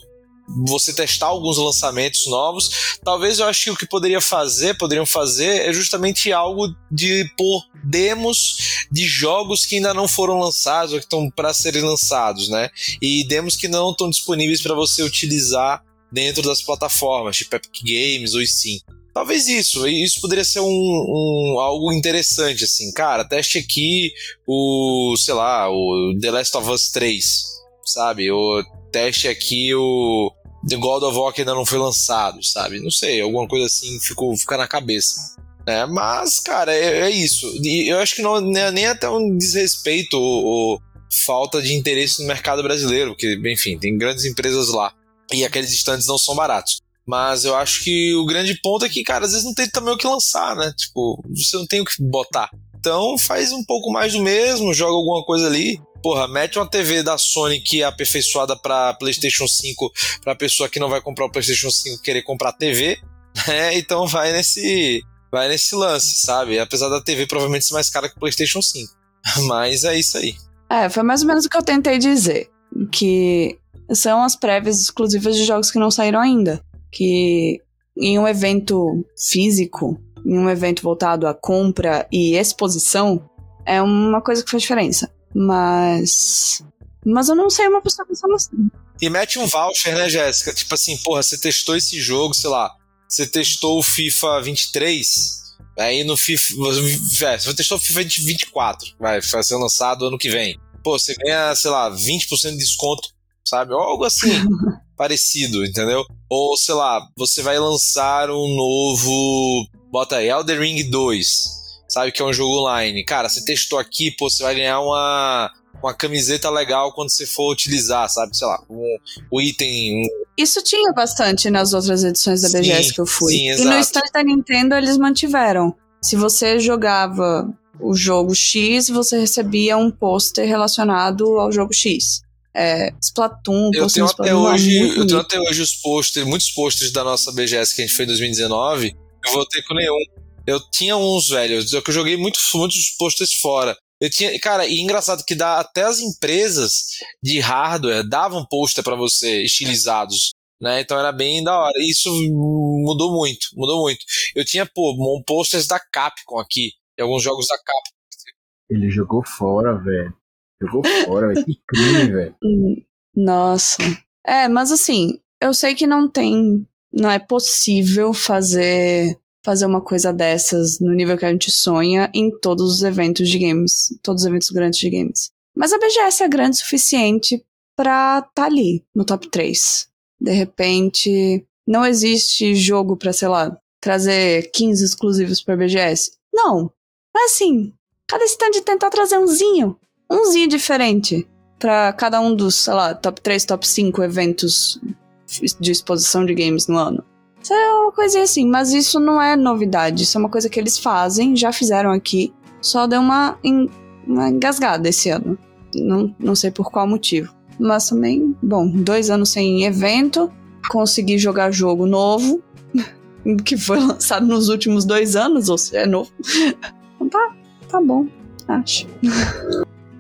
você testar alguns lançamentos novos. Talvez eu acho que o que poderia fazer, poderiam fazer, é justamente algo de pôr demos de jogos que ainda não foram lançados ou que estão para serem lançados, né? E demos que não estão disponíveis para você utilizar dentro das plataformas, tipo Epic Games ou Steam. Talvez isso, isso poderia ser um, um, algo interessante, assim, cara, teste aqui o, sei lá, o The Last of Us 3, sabe? O teste aqui o The God of War que ainda não foi lançado, sabe? Não sei, alguma coisa assim ficou fica na cabeça. Né? Mas, cara, é, é isso. E eu acho que não é nem até um desrespeito ou, ou falta de interesse no mercado brasileiro, porque, enfim, tem grandes empresas lá e aqueles estandes não são baratos. Mas eu acho que o grande ponto é que, cara, às vezes não tem também o que lançar, né? Tipo, você não tem o que botar. Então faz um pouco mais do mesmo, joga alguma coisa ali. Porra, mete uma TV da Sony que é aperfeiçoada para PlayStation 5 para pessoa que não vai comprar o PlayStation 5 querer comprar TV, [laughs] né? Então vai nesse vai nesse lance, sabe? Apesar da TV provavelmente ser mais cara que o PlayStation 5. [laughs] Mas é isso aí. É, foi mais ou menos o que eu tentei dizer, que são as prévias exclusivas de jogos que não saíram ainda, que em um evento físico, em um evento voltado à compra e exposição, é uma coisa que faz diferença. Mas. Mas eu não sei uma pessoa pensando assim. E mete um voucher, né, Jéssica? Tipo assim, porra, você testou esse jogo, sei lá. Você testou o FIFA 23. Aí no FIFA. Você testou o FIFA 24. Vai, vai ser lançado ano que vem. Pô, você ganha, sei lá, 20% de desconto, sabe? Ou algo assim. [laughs] parecido, entendeu? Ou, sei lá, você vai lançar um novo. Bota aí, Elder Ring 2 sabe que é um jogo online. Cara, você testou aqui, pô, você vai ganhar uma, uma camiseta legal quando você for utilizar, sabe? Sei lá, um, um item. Um... Isso tinha bastante nas outras edições da BGS Sim, que eu fui. sim, e exato. no stand da Nintendo eles mantiveram. Se você jogava o jogo X, você recebia um pôster relacionado ao jogo X. É, Splatoon, Eu tenho até Splatoon, é hoje, muito eu tenho até hoje os posters, muitos posters da nossa BGS que a gente fez em 2019. Eu voltei com nenhum. Eu tinha uns, velho, só que eu joguei muito, muitos posters fora. Eu tinha, cara, e engraçado que dá até as empresas de hardware davam pôster pra você estilizados, né? Então era bem da hora. Isso mudou muito, mudou muito. Eu tinha, pô, um posters da Capcom aqui, de alguns jogos da Capcom. Ele jogou fora, velho. Jogou fora, velho. Que crime, velho. Hum, Nossa. É, mas assim, eu sei que não tem. Não é possível fazer fazer uma coisa dessas no nível que a gente sonha em todos os eventos de games, todos os eventos grandes de games. Mas a BGS é grande o suficiente pra tá ali, no top 3. De repente, não existe jogo pra, sei lá, trazer 15 exclusivos pra BGS. Não. Mas assim, cada stand tentar trazer umzinho. Umzinho diferente. Pra cada um dos, sei lá, top 3, top 5 eventos de exposição de games no ano. Isso é uma coisinha assim, mas isso não é novidade. Isso é uma coisa que eles fazem, já fizeram aqui. Só deu uma, en- uma engasgada esse ano. Não, não sei por qual motivo. Mas também, bom, dois anos sem evento, consegui jogar jogo novo, [laughs] que foi lançado nos últimos dois anos, ou seja, é novo. [laughs] Então tá, tá bom, acho.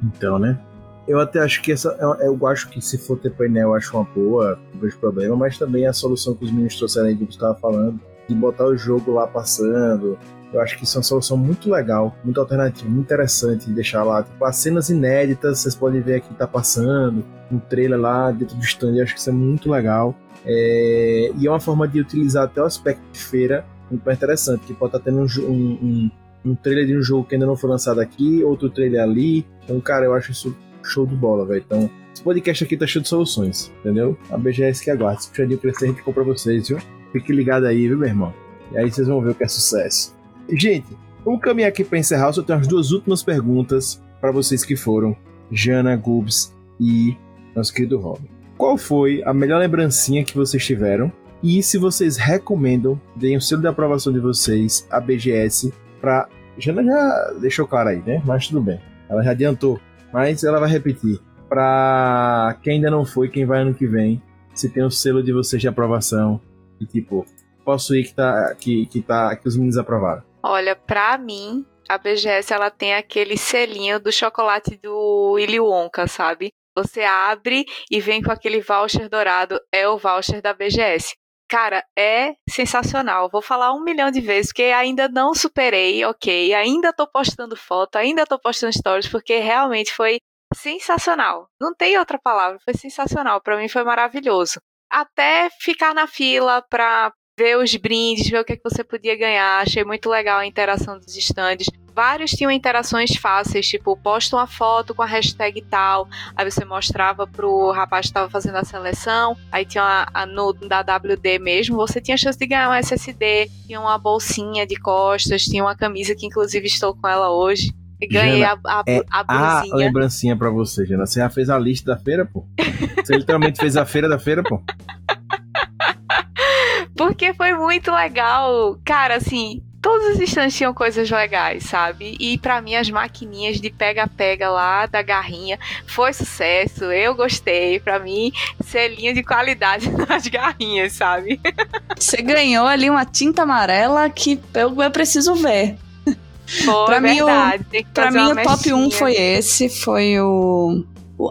Então, né? Eu até acho que essa. Eu, acho que se for ter painel, eu acho uma boa, não vejo problema, mas também a solução que os meninos trouxeram aí que você estava falando, de botar o jogo lá passando. Eu acho que isso é uma solução muito legal, muito alternativa, muito interessante de deixar lá. Tipo, as cenas inéditas, vocês podem ver aqui tá passando, um trailer lá dentro do stand, eu acho que isso é muito legal. É, e é uma forma de utilizar até o aspecto de feira muito interessante, que pode estar tendo um, um, um, trailer de um jogo que ainda não foi lançado aqui, outro trailer ali. Então, cara, eu acho isso show de bola, velho. Então, esse podcast aqui tá cheio de soluções, entendeu? A BGS que aguarda. Se o puxadinho crescer, a gente compra pra vocês, viu? Fique ligado aí, viu, meu irmão? E aí vocês vão ver o que é sucesso. Gente, vamos caminhar aqui pra encerrar. Eu só tenho as duas últimas perguntas para vocês que foram Jana, Gubs e nosso querido Robin. Qual foi a melhor lembrancinha que vocês tiveram? E se vocês recomendam, deem o selo de aprovação de vocês, a BGS, pra. Jana já deixou claro aí, né? Mas tudo bem. Ela já adiantou. Mas ela vai repetir. Pra quem ainda não foi, quem vai ano que vem, se tem o selo de vocês de aprovação. E tipo, posso ir que, tá, que, que, tá, que os meninos aprovaram. Olha, pra mim, a BGS ela tem aquele selinho do chocolate do Willy Wonka, sabe? Você abre e vem com aquele voucher dourado, é o voucher da BGS. Cara, é sensacional. Vou falar um milhão de vezes, porque ainda não superei, ok? Ainda tô postando foto, ainda tô postando stories, porque realmente foi sensacional. Não tem outra palavra, foi sensacional. Pra mim foi maravilhoso. Até ficar na fila pra ver os brindes, ver o que, é que você podia ganhar. Achei muito legal a interação dos estandes. Vários tinham interações fáceis, tipo, posta uma foto com a hashtag tal, aí você mostrava pro rapaz que estava fazendo a seleção, aí tinha a, a no da WD mesmo, você tinha chance de ganhar um SSD, tinha uma bolsinha de costas, tinha uma camisa que inclusive estou com ela hoje. E ganhei Jana, a, a, é a A lembrancinha pra você, Jana. Você já fez a lista da feira, pô? Você literalmente fez a feira da feira, pô? Porque foi muito legal. Cara, assim, todos os stands tinham coisas legais, sabe? E pra mim, as maquininhas de pega-pega lá da garrinha foi sucesso. Eu gostei. Pra mim, selinho de qualidade [laughs] nas garrinhas, sabe? Você ganhou ali uma tinta amarela que eu, eu preciso ver. Foi Pra mim, o- verdade. Tem que Pra mim, o top 1 mexinha. foi esse, foi o, o-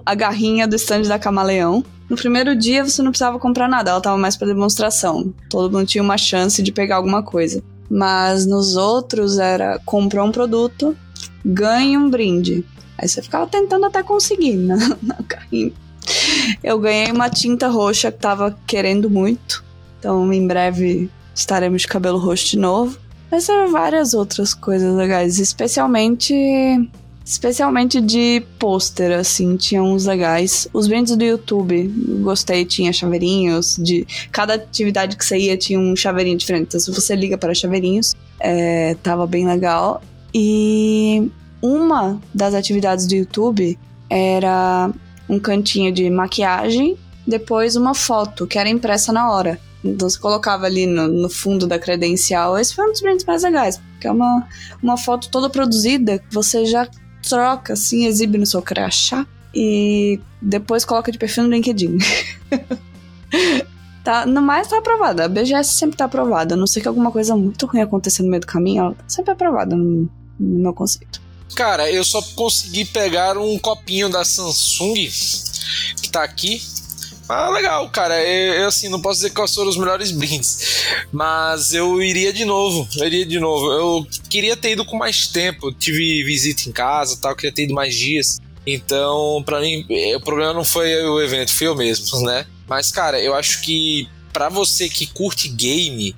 a garrinha do stand da Camaleão. No primeiro dia você não precisava comprar nada, ela tava mais pra demonstração. Todo mundo tinha uma chance de pegar alguma coisa. Mas nos outros era comprou um produto, ganha um brinde. Aí você ficava tentando até conseguir na, [laughs] na garrinha. Eu ganhei uma tinta roxa que tava querendo muito. Então em breve estaremos de cabelo roxo de novo. Mas eram várias outras coisas legais, especialmente especialmente de pôster assim, tinha uns legais. Os brindes do YouTube, gostei, tinha chaveirinhos de cada atividade que você ia tinha um chaveirinho diferente. Então se você liga para chaveirinhos, é, tava bem legal. E uma das atividades do YouTube era um cantinho de maquiagem, depois uma foto que era impressa na hora. Então você colocava ali no, no fundo da credencial. Esse foi um dos brindes mais legais, porque é uma, uma foto toda produzida você já troca, assim, exibe no seu crachá e depois coloca de perfil no LinkedIn. [laughs] tá, no mais tá aprovada. A BGS sempre tá aprovada. A não ser que alguma coisa muito ruim aconteça no meio do caminho, ela tá sempre aprovada no, no meu conceito. Cara, eu só consegui pegar um copinho da Samsung que tá aqui. Ah, legal, cara. Eu, eu, assim, não posso dizer quais foram os melhores brindes, mas eu iria de novo. Eu iria de novo. Eu queria ter ido com mais tempo. Eu tive visita em casa, tal, queria ter ido mais dias. Então, pra mim, eh, o problema não foi o evento, foi eu mesmo, [laughs] né? Mas, cara, eu acho que pra você que curte game,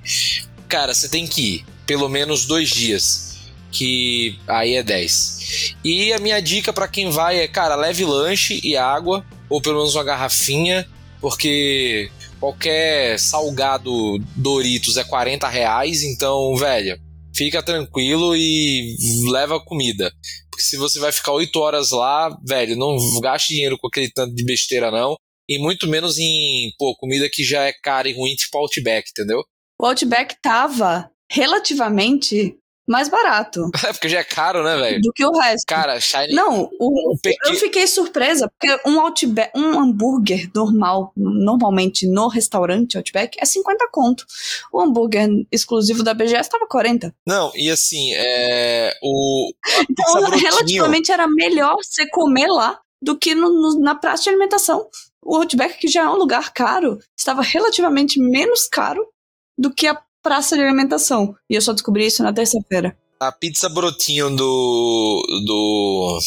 cara, você tem que ir pelo menos dois dias que aí é 10. E a minha dica para quem vai é, cara, leve lanche e água, ou pelo menos uma garrafinha, porque qualquer salgado Doritos é 40 reais, então, velho, fica tranquilo e leva comida. Porque se você vai ficar 8 horas lá, velho, não gaste dinheiro com aquele tanto de besteira, não. E muito menos em, pô, comida que já é cara e ruim, tipo Outback, entendeu? O Outback tava relativamente mais barato [laughs] É, porque já é caro, né, velho? do que o resto. Cara, Shine. Não, o, eu fiquei surpresa, porque um Outback, um hambúrguer normal, normalmente no restaurante Outback, é 50 conto. O hambúrguer exclusivo da BGS tava 40. Não, e assim, é. O. Então, [laughs] relativamente era melhor você comer lá do que no- no- na praça de alimentação. O Outback, que já é um lugar caro, estava relativamente menos caro do que a praça de alimentação. E eu só descobri isso na terça-feira. A pizza brotinho do. do.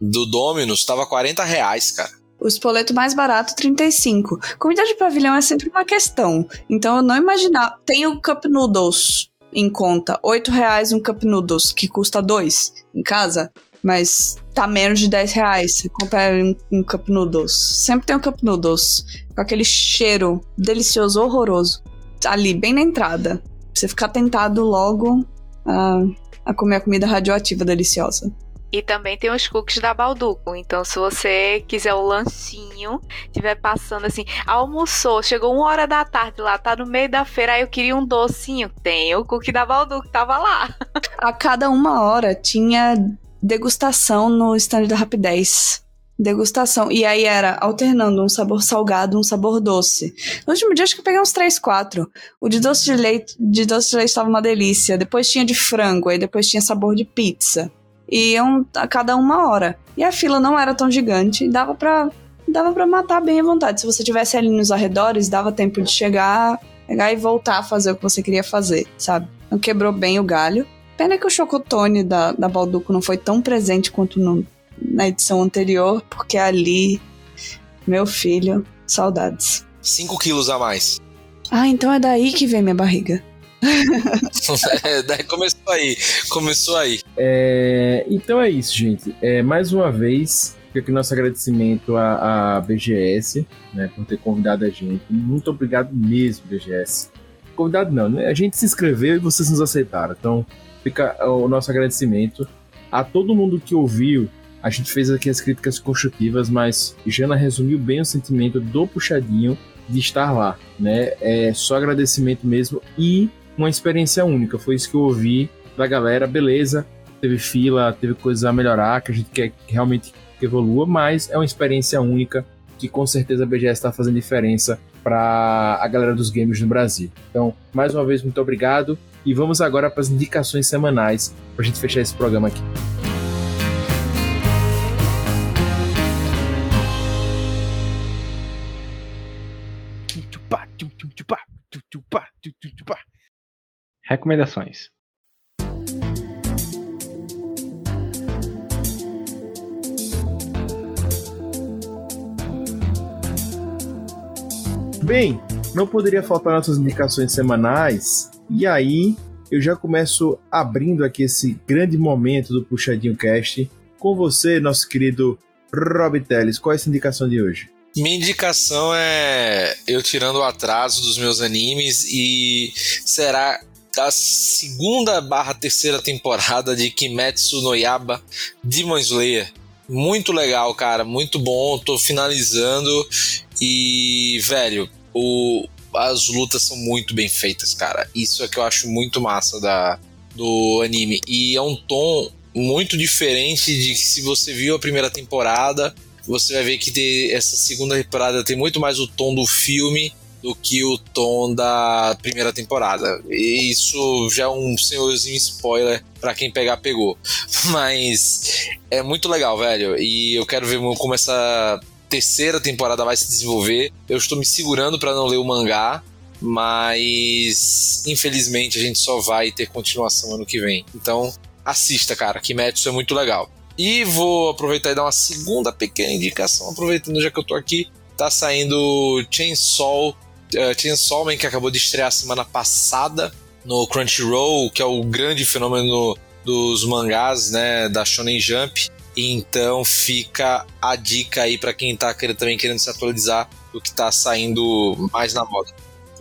do Domino's tava 40 reais, cara. O espoleto mais barato, 35. Comida de pavilhão é sempre uma questão. Então eu não imaginava. Tem o Cup Noodles em conta. 8 reais um Cup Noodles, que custa 2 em casa. Mas tá menos de 10 reais. Você compra um, um Cup Noodles. Sempre tem um Cup Noodles. Com aquele cheiro delicioso, horroroso. Ali, bem na entrada. Pra você ficar tentado logo a, a comer a comida radioativa deliciosa. E também tem os cookies da Balduco. Então, se você quiser o lanchinho, tiver passando assim, almoçou, chegou uma hora da tarde lá, tá no meio da feira, aí eu queria um docinho. Tem o cookie da Balduco, tava lá. a cada uma hora tinha degustação no stand da Rapidez. Degustação. E aí era alternando um sabor salgado, um sabor doce. No último dia acho que eu peguei uns 3, 4. O de doce de leite, de doce de leite estava uma delícia. Depois tinha de frango, aí depois tinha sabor de pizza. E iam a cada uma hora. E a fila não era tão gigante, dava pra, dava pra matar bem à vontade. Se você tivesse ali nos arredores, dava tempo de chegar, pegar e voltar a fazer o que você queria fazer, sabe? Então quebrou bem o galho. Pena que o chocotone da, da Balduco não foi tão presente quanto no, na edição anterior, porque ali, meu filho, saudades. 5 quilos a mais. Ah, então é daí que vem minha barriga. [laughs] É, daí começou aí. Começou aí. É, então é isso, gente. É, mais uma vez, fica aqui nosso agradecimento à, à BGS né, por ter convidado a gente. Muito obrigado mesmo, BGS. Convidado não, né? A gente se inscreveu e vocês nos aceitaram. Então fica o nosso agradecimento a todo mundo que ouviu. A gente fez aqui as críticas construtivas, mas Jana resumiu bem o sentimento do puxadinho de estar lá, né? É só agradecimento mesmo e uma experiência única. Foi isso que eu ouvi da galera. Beleza, teve fila, teve coisas a melhorar, que a gente quer que realmente evolua, mas é uma experiência única que com certeza a BGS está fazendo diferença para a galera dos games no Brasil. Então, mais uma vez, muito obrigado. E vamos agora para as indicações semanais para a gente fechar esse programa aqui. Recomendações. Bem, não poderia faltar nossas indicações semanais. E aí, eu já começo abrindo aqui esse grande momento do Puxadinho Cast com você, nosso querido Rob Teles. Qual é essa indicação de hoje? Minha indicação é eu tirando o atraso dos meus animes e será a segunda barra terceira temporada de Kimetsu no Yaba Demon Slayer. Muito legal, cara, muito bom. Tô finalizando e, velho, o, as lutas são muito bem feitas, cara. Isso é que eu acho muito massa da, do anime. E é um tom muito diferente de se você viu a primeira temporada, você vai ver que essa segunda temporada tem muito mais o tom do filme do que o tom da primeira temporada. E isso já é um senhorzinho spoiler para quem pegar, pegou. [laughs] Mas é muito legal, velho. E eu quero ver como essa terceira temporada vai se desenvolver. Eu estou me segurando para não ler o mangá, mas infelizmente a gente só vai ter continuação ano que vem. Então, assista, cara. Kimetsu é muito legal. E vou aproveitar e dar uma segunda pequena indicação, aproveitando já que eu tô aqui. Tá saindo Chainsaw, uh, Chainsaw Man, que acabou de estrear semana passada no Crunchyroll, que é o grande fenômeno dos mangás, né, da Shonen Jump. Então fica a dica aí para quem tá querendo, também querendo se atualizar do que tá saindo mais na moda.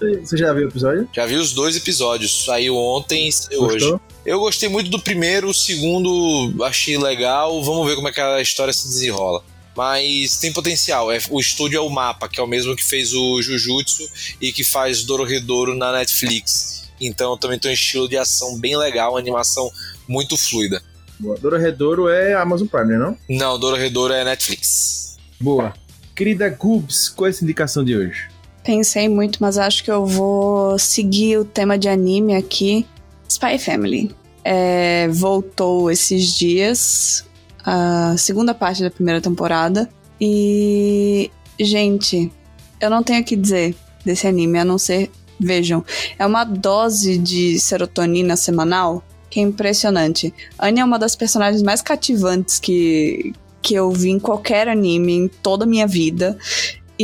Você, você já viu o episódio? Já vi os dois episódios. Saiu ontem e saiu hoje. Eu gostei muito do primeiro, o segundo achei legal. Vamos ver como é que a história se desenrola. Mas tem potencial. É, o estúdio é o Mapa, que é o mesmo que fez o Jujutsu e que faz Dorohedoro na Netflix. Então também tem um estilo de ação bem legal, uma animação muito fluida. Boa. Dororedoro é Amazon Prime, né, não? Não, Dorohedoro é Netflix. Boa. Querida Gubs, qual é essa indicação de hoje? Pensei muito, mas acho que eu vou seguir o tema de anime aqui. Spy Family. É, voltou esses dias, a segunda parte da primeira temporada. E, gente, eu não tenho o que dizer desse anime, a não ser, vejam, é uma dose de serotonina semanal que é impressionante. Anya é uma das personagens mais cativantes que, que eu vi em qualquer anime em toda a minha vida.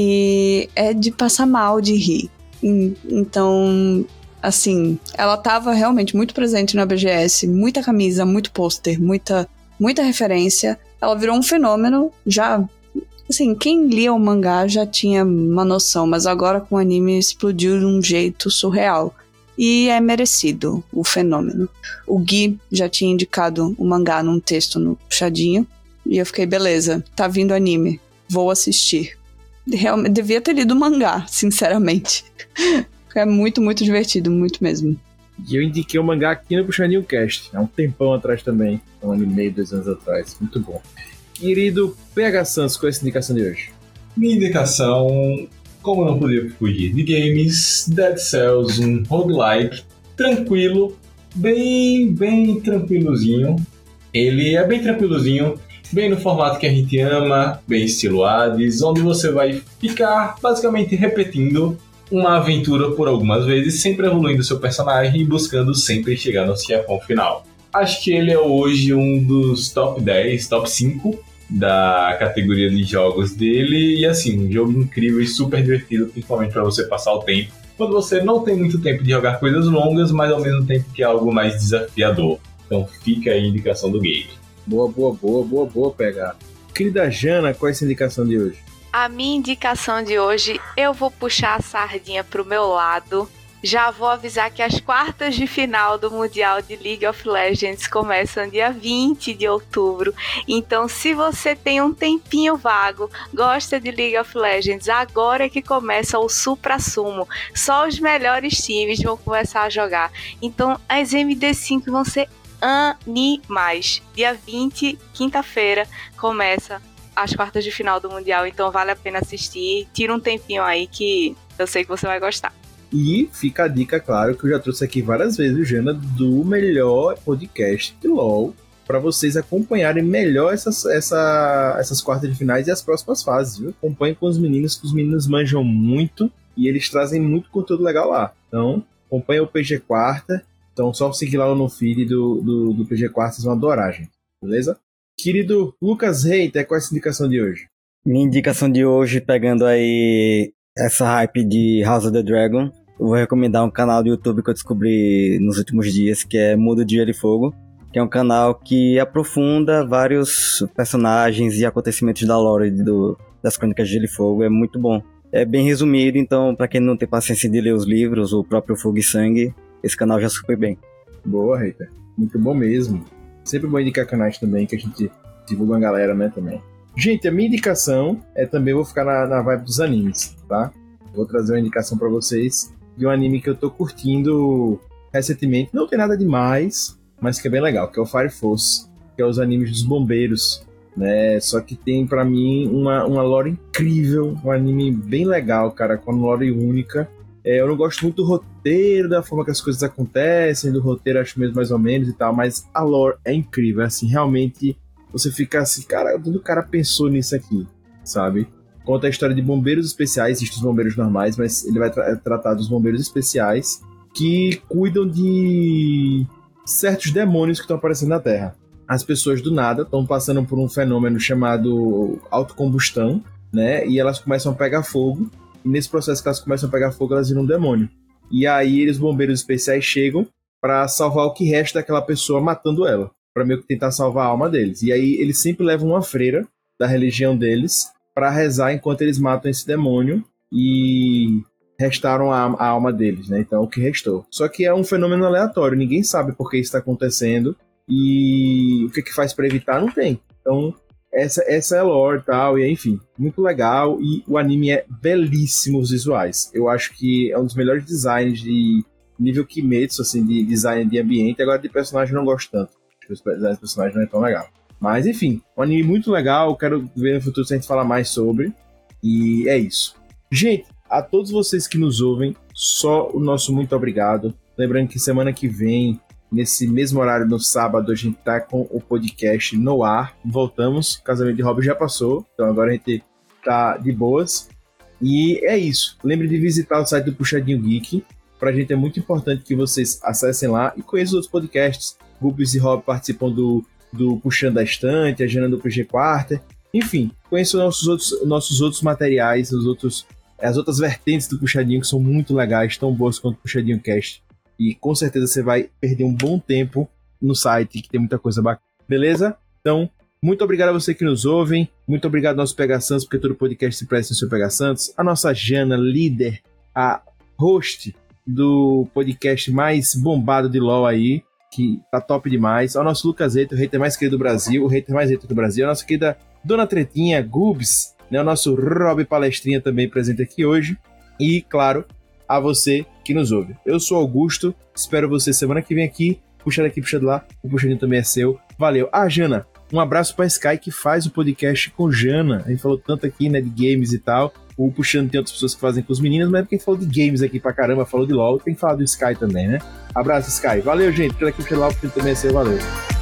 E é de passar mal de rir. Então, assim, ela tava realmente muito presente na BGS, muita camisa, muito pôster, muita, muita referência. Ela virou um fenômeno, já. Assim, quem lia o mangá já tinha uma noção, mas agora com o anime explodiu de um jeito surreal. E é merecido o fenômeno. O Gui já tinha indicado o mangá num texto no puxadinho. E eu fiquei, beleza, tá vindo anime, vou assistir. Realmente, devia ter lido o mangá, sinceramente. É muito, muito divertido, muito mesmo. E eu indiquei o mangá aqui no Puxadinho Cast, há um tempão atrás também, um ano e meio, dois anos atrás. Muito bom. Querido PH Santos, qual é essa indicação de hoje? Minha indicação, como não podia fugir de games, Dead Cells, um roguelike tranquilo, bem, bem tranquilozinho. Ele é bem tranquilozinho, bem no formato que a gente ama, bem estilo Hades, onde você vai ficar basicamente repetindo uma aventura por algumas vezes, sempre evoluindo seu personagem e buscando sempre chegar no chefão final. Acho que ele é hoje um dos top 10, top 5 da categoria de jogos dele. E assim, um jogo incrível e super divertido, principalmente para você passar o tempo. Quando você não tem muito tempo de jogar coisas longas, mas ao mesmo tempo que é algo mais desafiador. Então fica aí a indicação do game. Boa, boa, boa, boa, boa, PH. Querida Jana, qual é essa indicação de hoje? A minha indicação de hoje, eu vou puxar a sardinha pro meu lado. Já vou avisar que as quartas de final do Mundial de League of Legends começam dia 20 de outubro. Então, se você tem um tempinho vago, gosta de League of Legends, agora é que começa o supra-sumo. Só os melhores times vão começar a jogar. Então, as MD5 vão ser animais. Dia 20, quinta-feira, começa as quartas de final do Mundial, então vale a pena assistir. Tira um tempinho aí que eu sei que você vai gostar. E fica a dica, claro, que eu já trouxe aqui várias vezes, Jana, do melhor podcast de LoL, para vocês acompanharem melhor essas, essa, essas quartas de finais e as próximas fases, viu? Com os meninos, que os meninos manjam muito e eles trazem muito conteúdo legal lá. Então, acompanha o PG Quarta. Então, só seguir lá no feed do, do, do PG Quarta, vocês vão adorar, gente. Beleza? Querido Lucas Reiter, qual é essa indicação de hoje? Minha indicação de hoje, pegando aí essa hype de House of the Dragon, eu vou recomendar um canal do YouTube que eu descobri nos últimos dias, que é Mudo de Gelo e Fogo, que é um canal que aprofunda vários personagens e acontecimentos da lore do, das Crônicas de Gelo e Fogo. É muito bom. É bem resumido, então para quem não tem paciência de ler os livros, o próprio Fogo e Sangue, esse canal já super bem. Boa, Reiter. Muito bom mesmo. Sempre bom indicar canais também, que a gente divulga a galera, né, também. Gente, a minha indicação é também, vou ficar na, na vibe dos animes, tá? Vou trazer uma indicação para vocês de um anime que eu tô curtindo recentemente. Não tem nada demais, mas que é bem legal, que é o Fire Force, que é os animes dos bombeiros, né? Só que tem para mim uma, uma lore incrível, um anime bem legal, cara, com uma lore única. É, eu não gosto muito do roteiro, da forma que as coisas acontecem, do roteiro acho mesmo mais ou menos e tal, mas a lore é incrível, assim, realmente você fica assim, cara, onde o cara pensou nisso aqui, sabe? Conta a história de bombeiros especiais, existem os bombeiros normais, mas ele vai tra tratar dos bombeiros especiais que cuidam de certos demônios que estão aparecendo na Terra. As pessoas do nada estão passando por um fenômeno chamado autocombustão, né? E elas começam a pegar fogo. E nesse processo que elas começam a pegar fogo, elas viram um demônio. E aí os bombeiros especiais chegam para salvar o que resta daquela pessoa matando ela, para meio que tentar salvar a alma deles. E aí eles sempre levam uma freira da religião deles para rezar enquanto eles matam esse demônio. E restaram a, a alma deles, né? Então, o que restou. Só que é um fenômeno aleatório, ninguém sabe por que isso está acontecendo e o que, que faz para evitar, não tem. Então, essa, essa é lore tal, e enfim, muito legal. E o anime é belíssimo os visuais. Eu acho que é um dos melhores designs de nível Kimetsu, assim, de design de ambiente. Agora, de personagem, não gosto tanto. Acho que o design de personagem não é tão legal. Mas, enfim, um anime muito legal. Quero ver no futuro se a gente falar mais sobre. E é isso. Gente, a todos vocês que nos ouvem, só o nosso muito obrigado. Lembrando que semana que vem, nesse mesmo horário, no sábado, a gente tá com o podcast no ar. Voltamos, o casamento de Rob já passou, então agora a gente tá de boas. E é isso. Lembre de visitar o site do Puxadinho Geek. Pra gente é muito importante que vocês acessem lá e conheçam os outros podcasts. Gubis e Rob participam do, do Puxando da Estante, a Jana do PG Quarter. Enfim, conheçam nossos outros, nossos outros materiais, os outros as outras vertentes do Puxadinho que são muito legais, tão boas quanto o Puxadinho Cast. E com certeza você vai perder um bom tempo no site, que tem muita coisa bacana. Beleza? Então, muito obrigado a você que nos ouvem. Muito obrigado ao nosso Pega Santos, porque todo podcast se presta no seu Pega Santos. A nossa Jana, líder, a host do podcast mais bombado de LoL aí, que tá top demais. Ao nosso Lucas Eito, o hater mais querido do Brasil, o hater mais hater do Brasil. A nossa querida Dona Tretinha, Gubs, né, o nosso Rob Palestrinha também presente aqui hoje. E, claro, a você que nos ouve. Eu sou Augusto, espero você semana que vem aqui. Puxa daqui, puxa de lá, o puxadinho também é seu. Valeu. Ah, Jana, um abraço para Sky que faz o podcast com Jana. A gente falou tanto aqui, né, de games e tal. O Puxando tem outras pessoas que fazem com os meninos, mas é porque a gente falou de games aqui pra caramba, falou de LoL, tem que falar do Sky também, né? Abraço, Sky. Valeu, gente. Puxa daqui, puxa de lá, o também é seu. Valeu.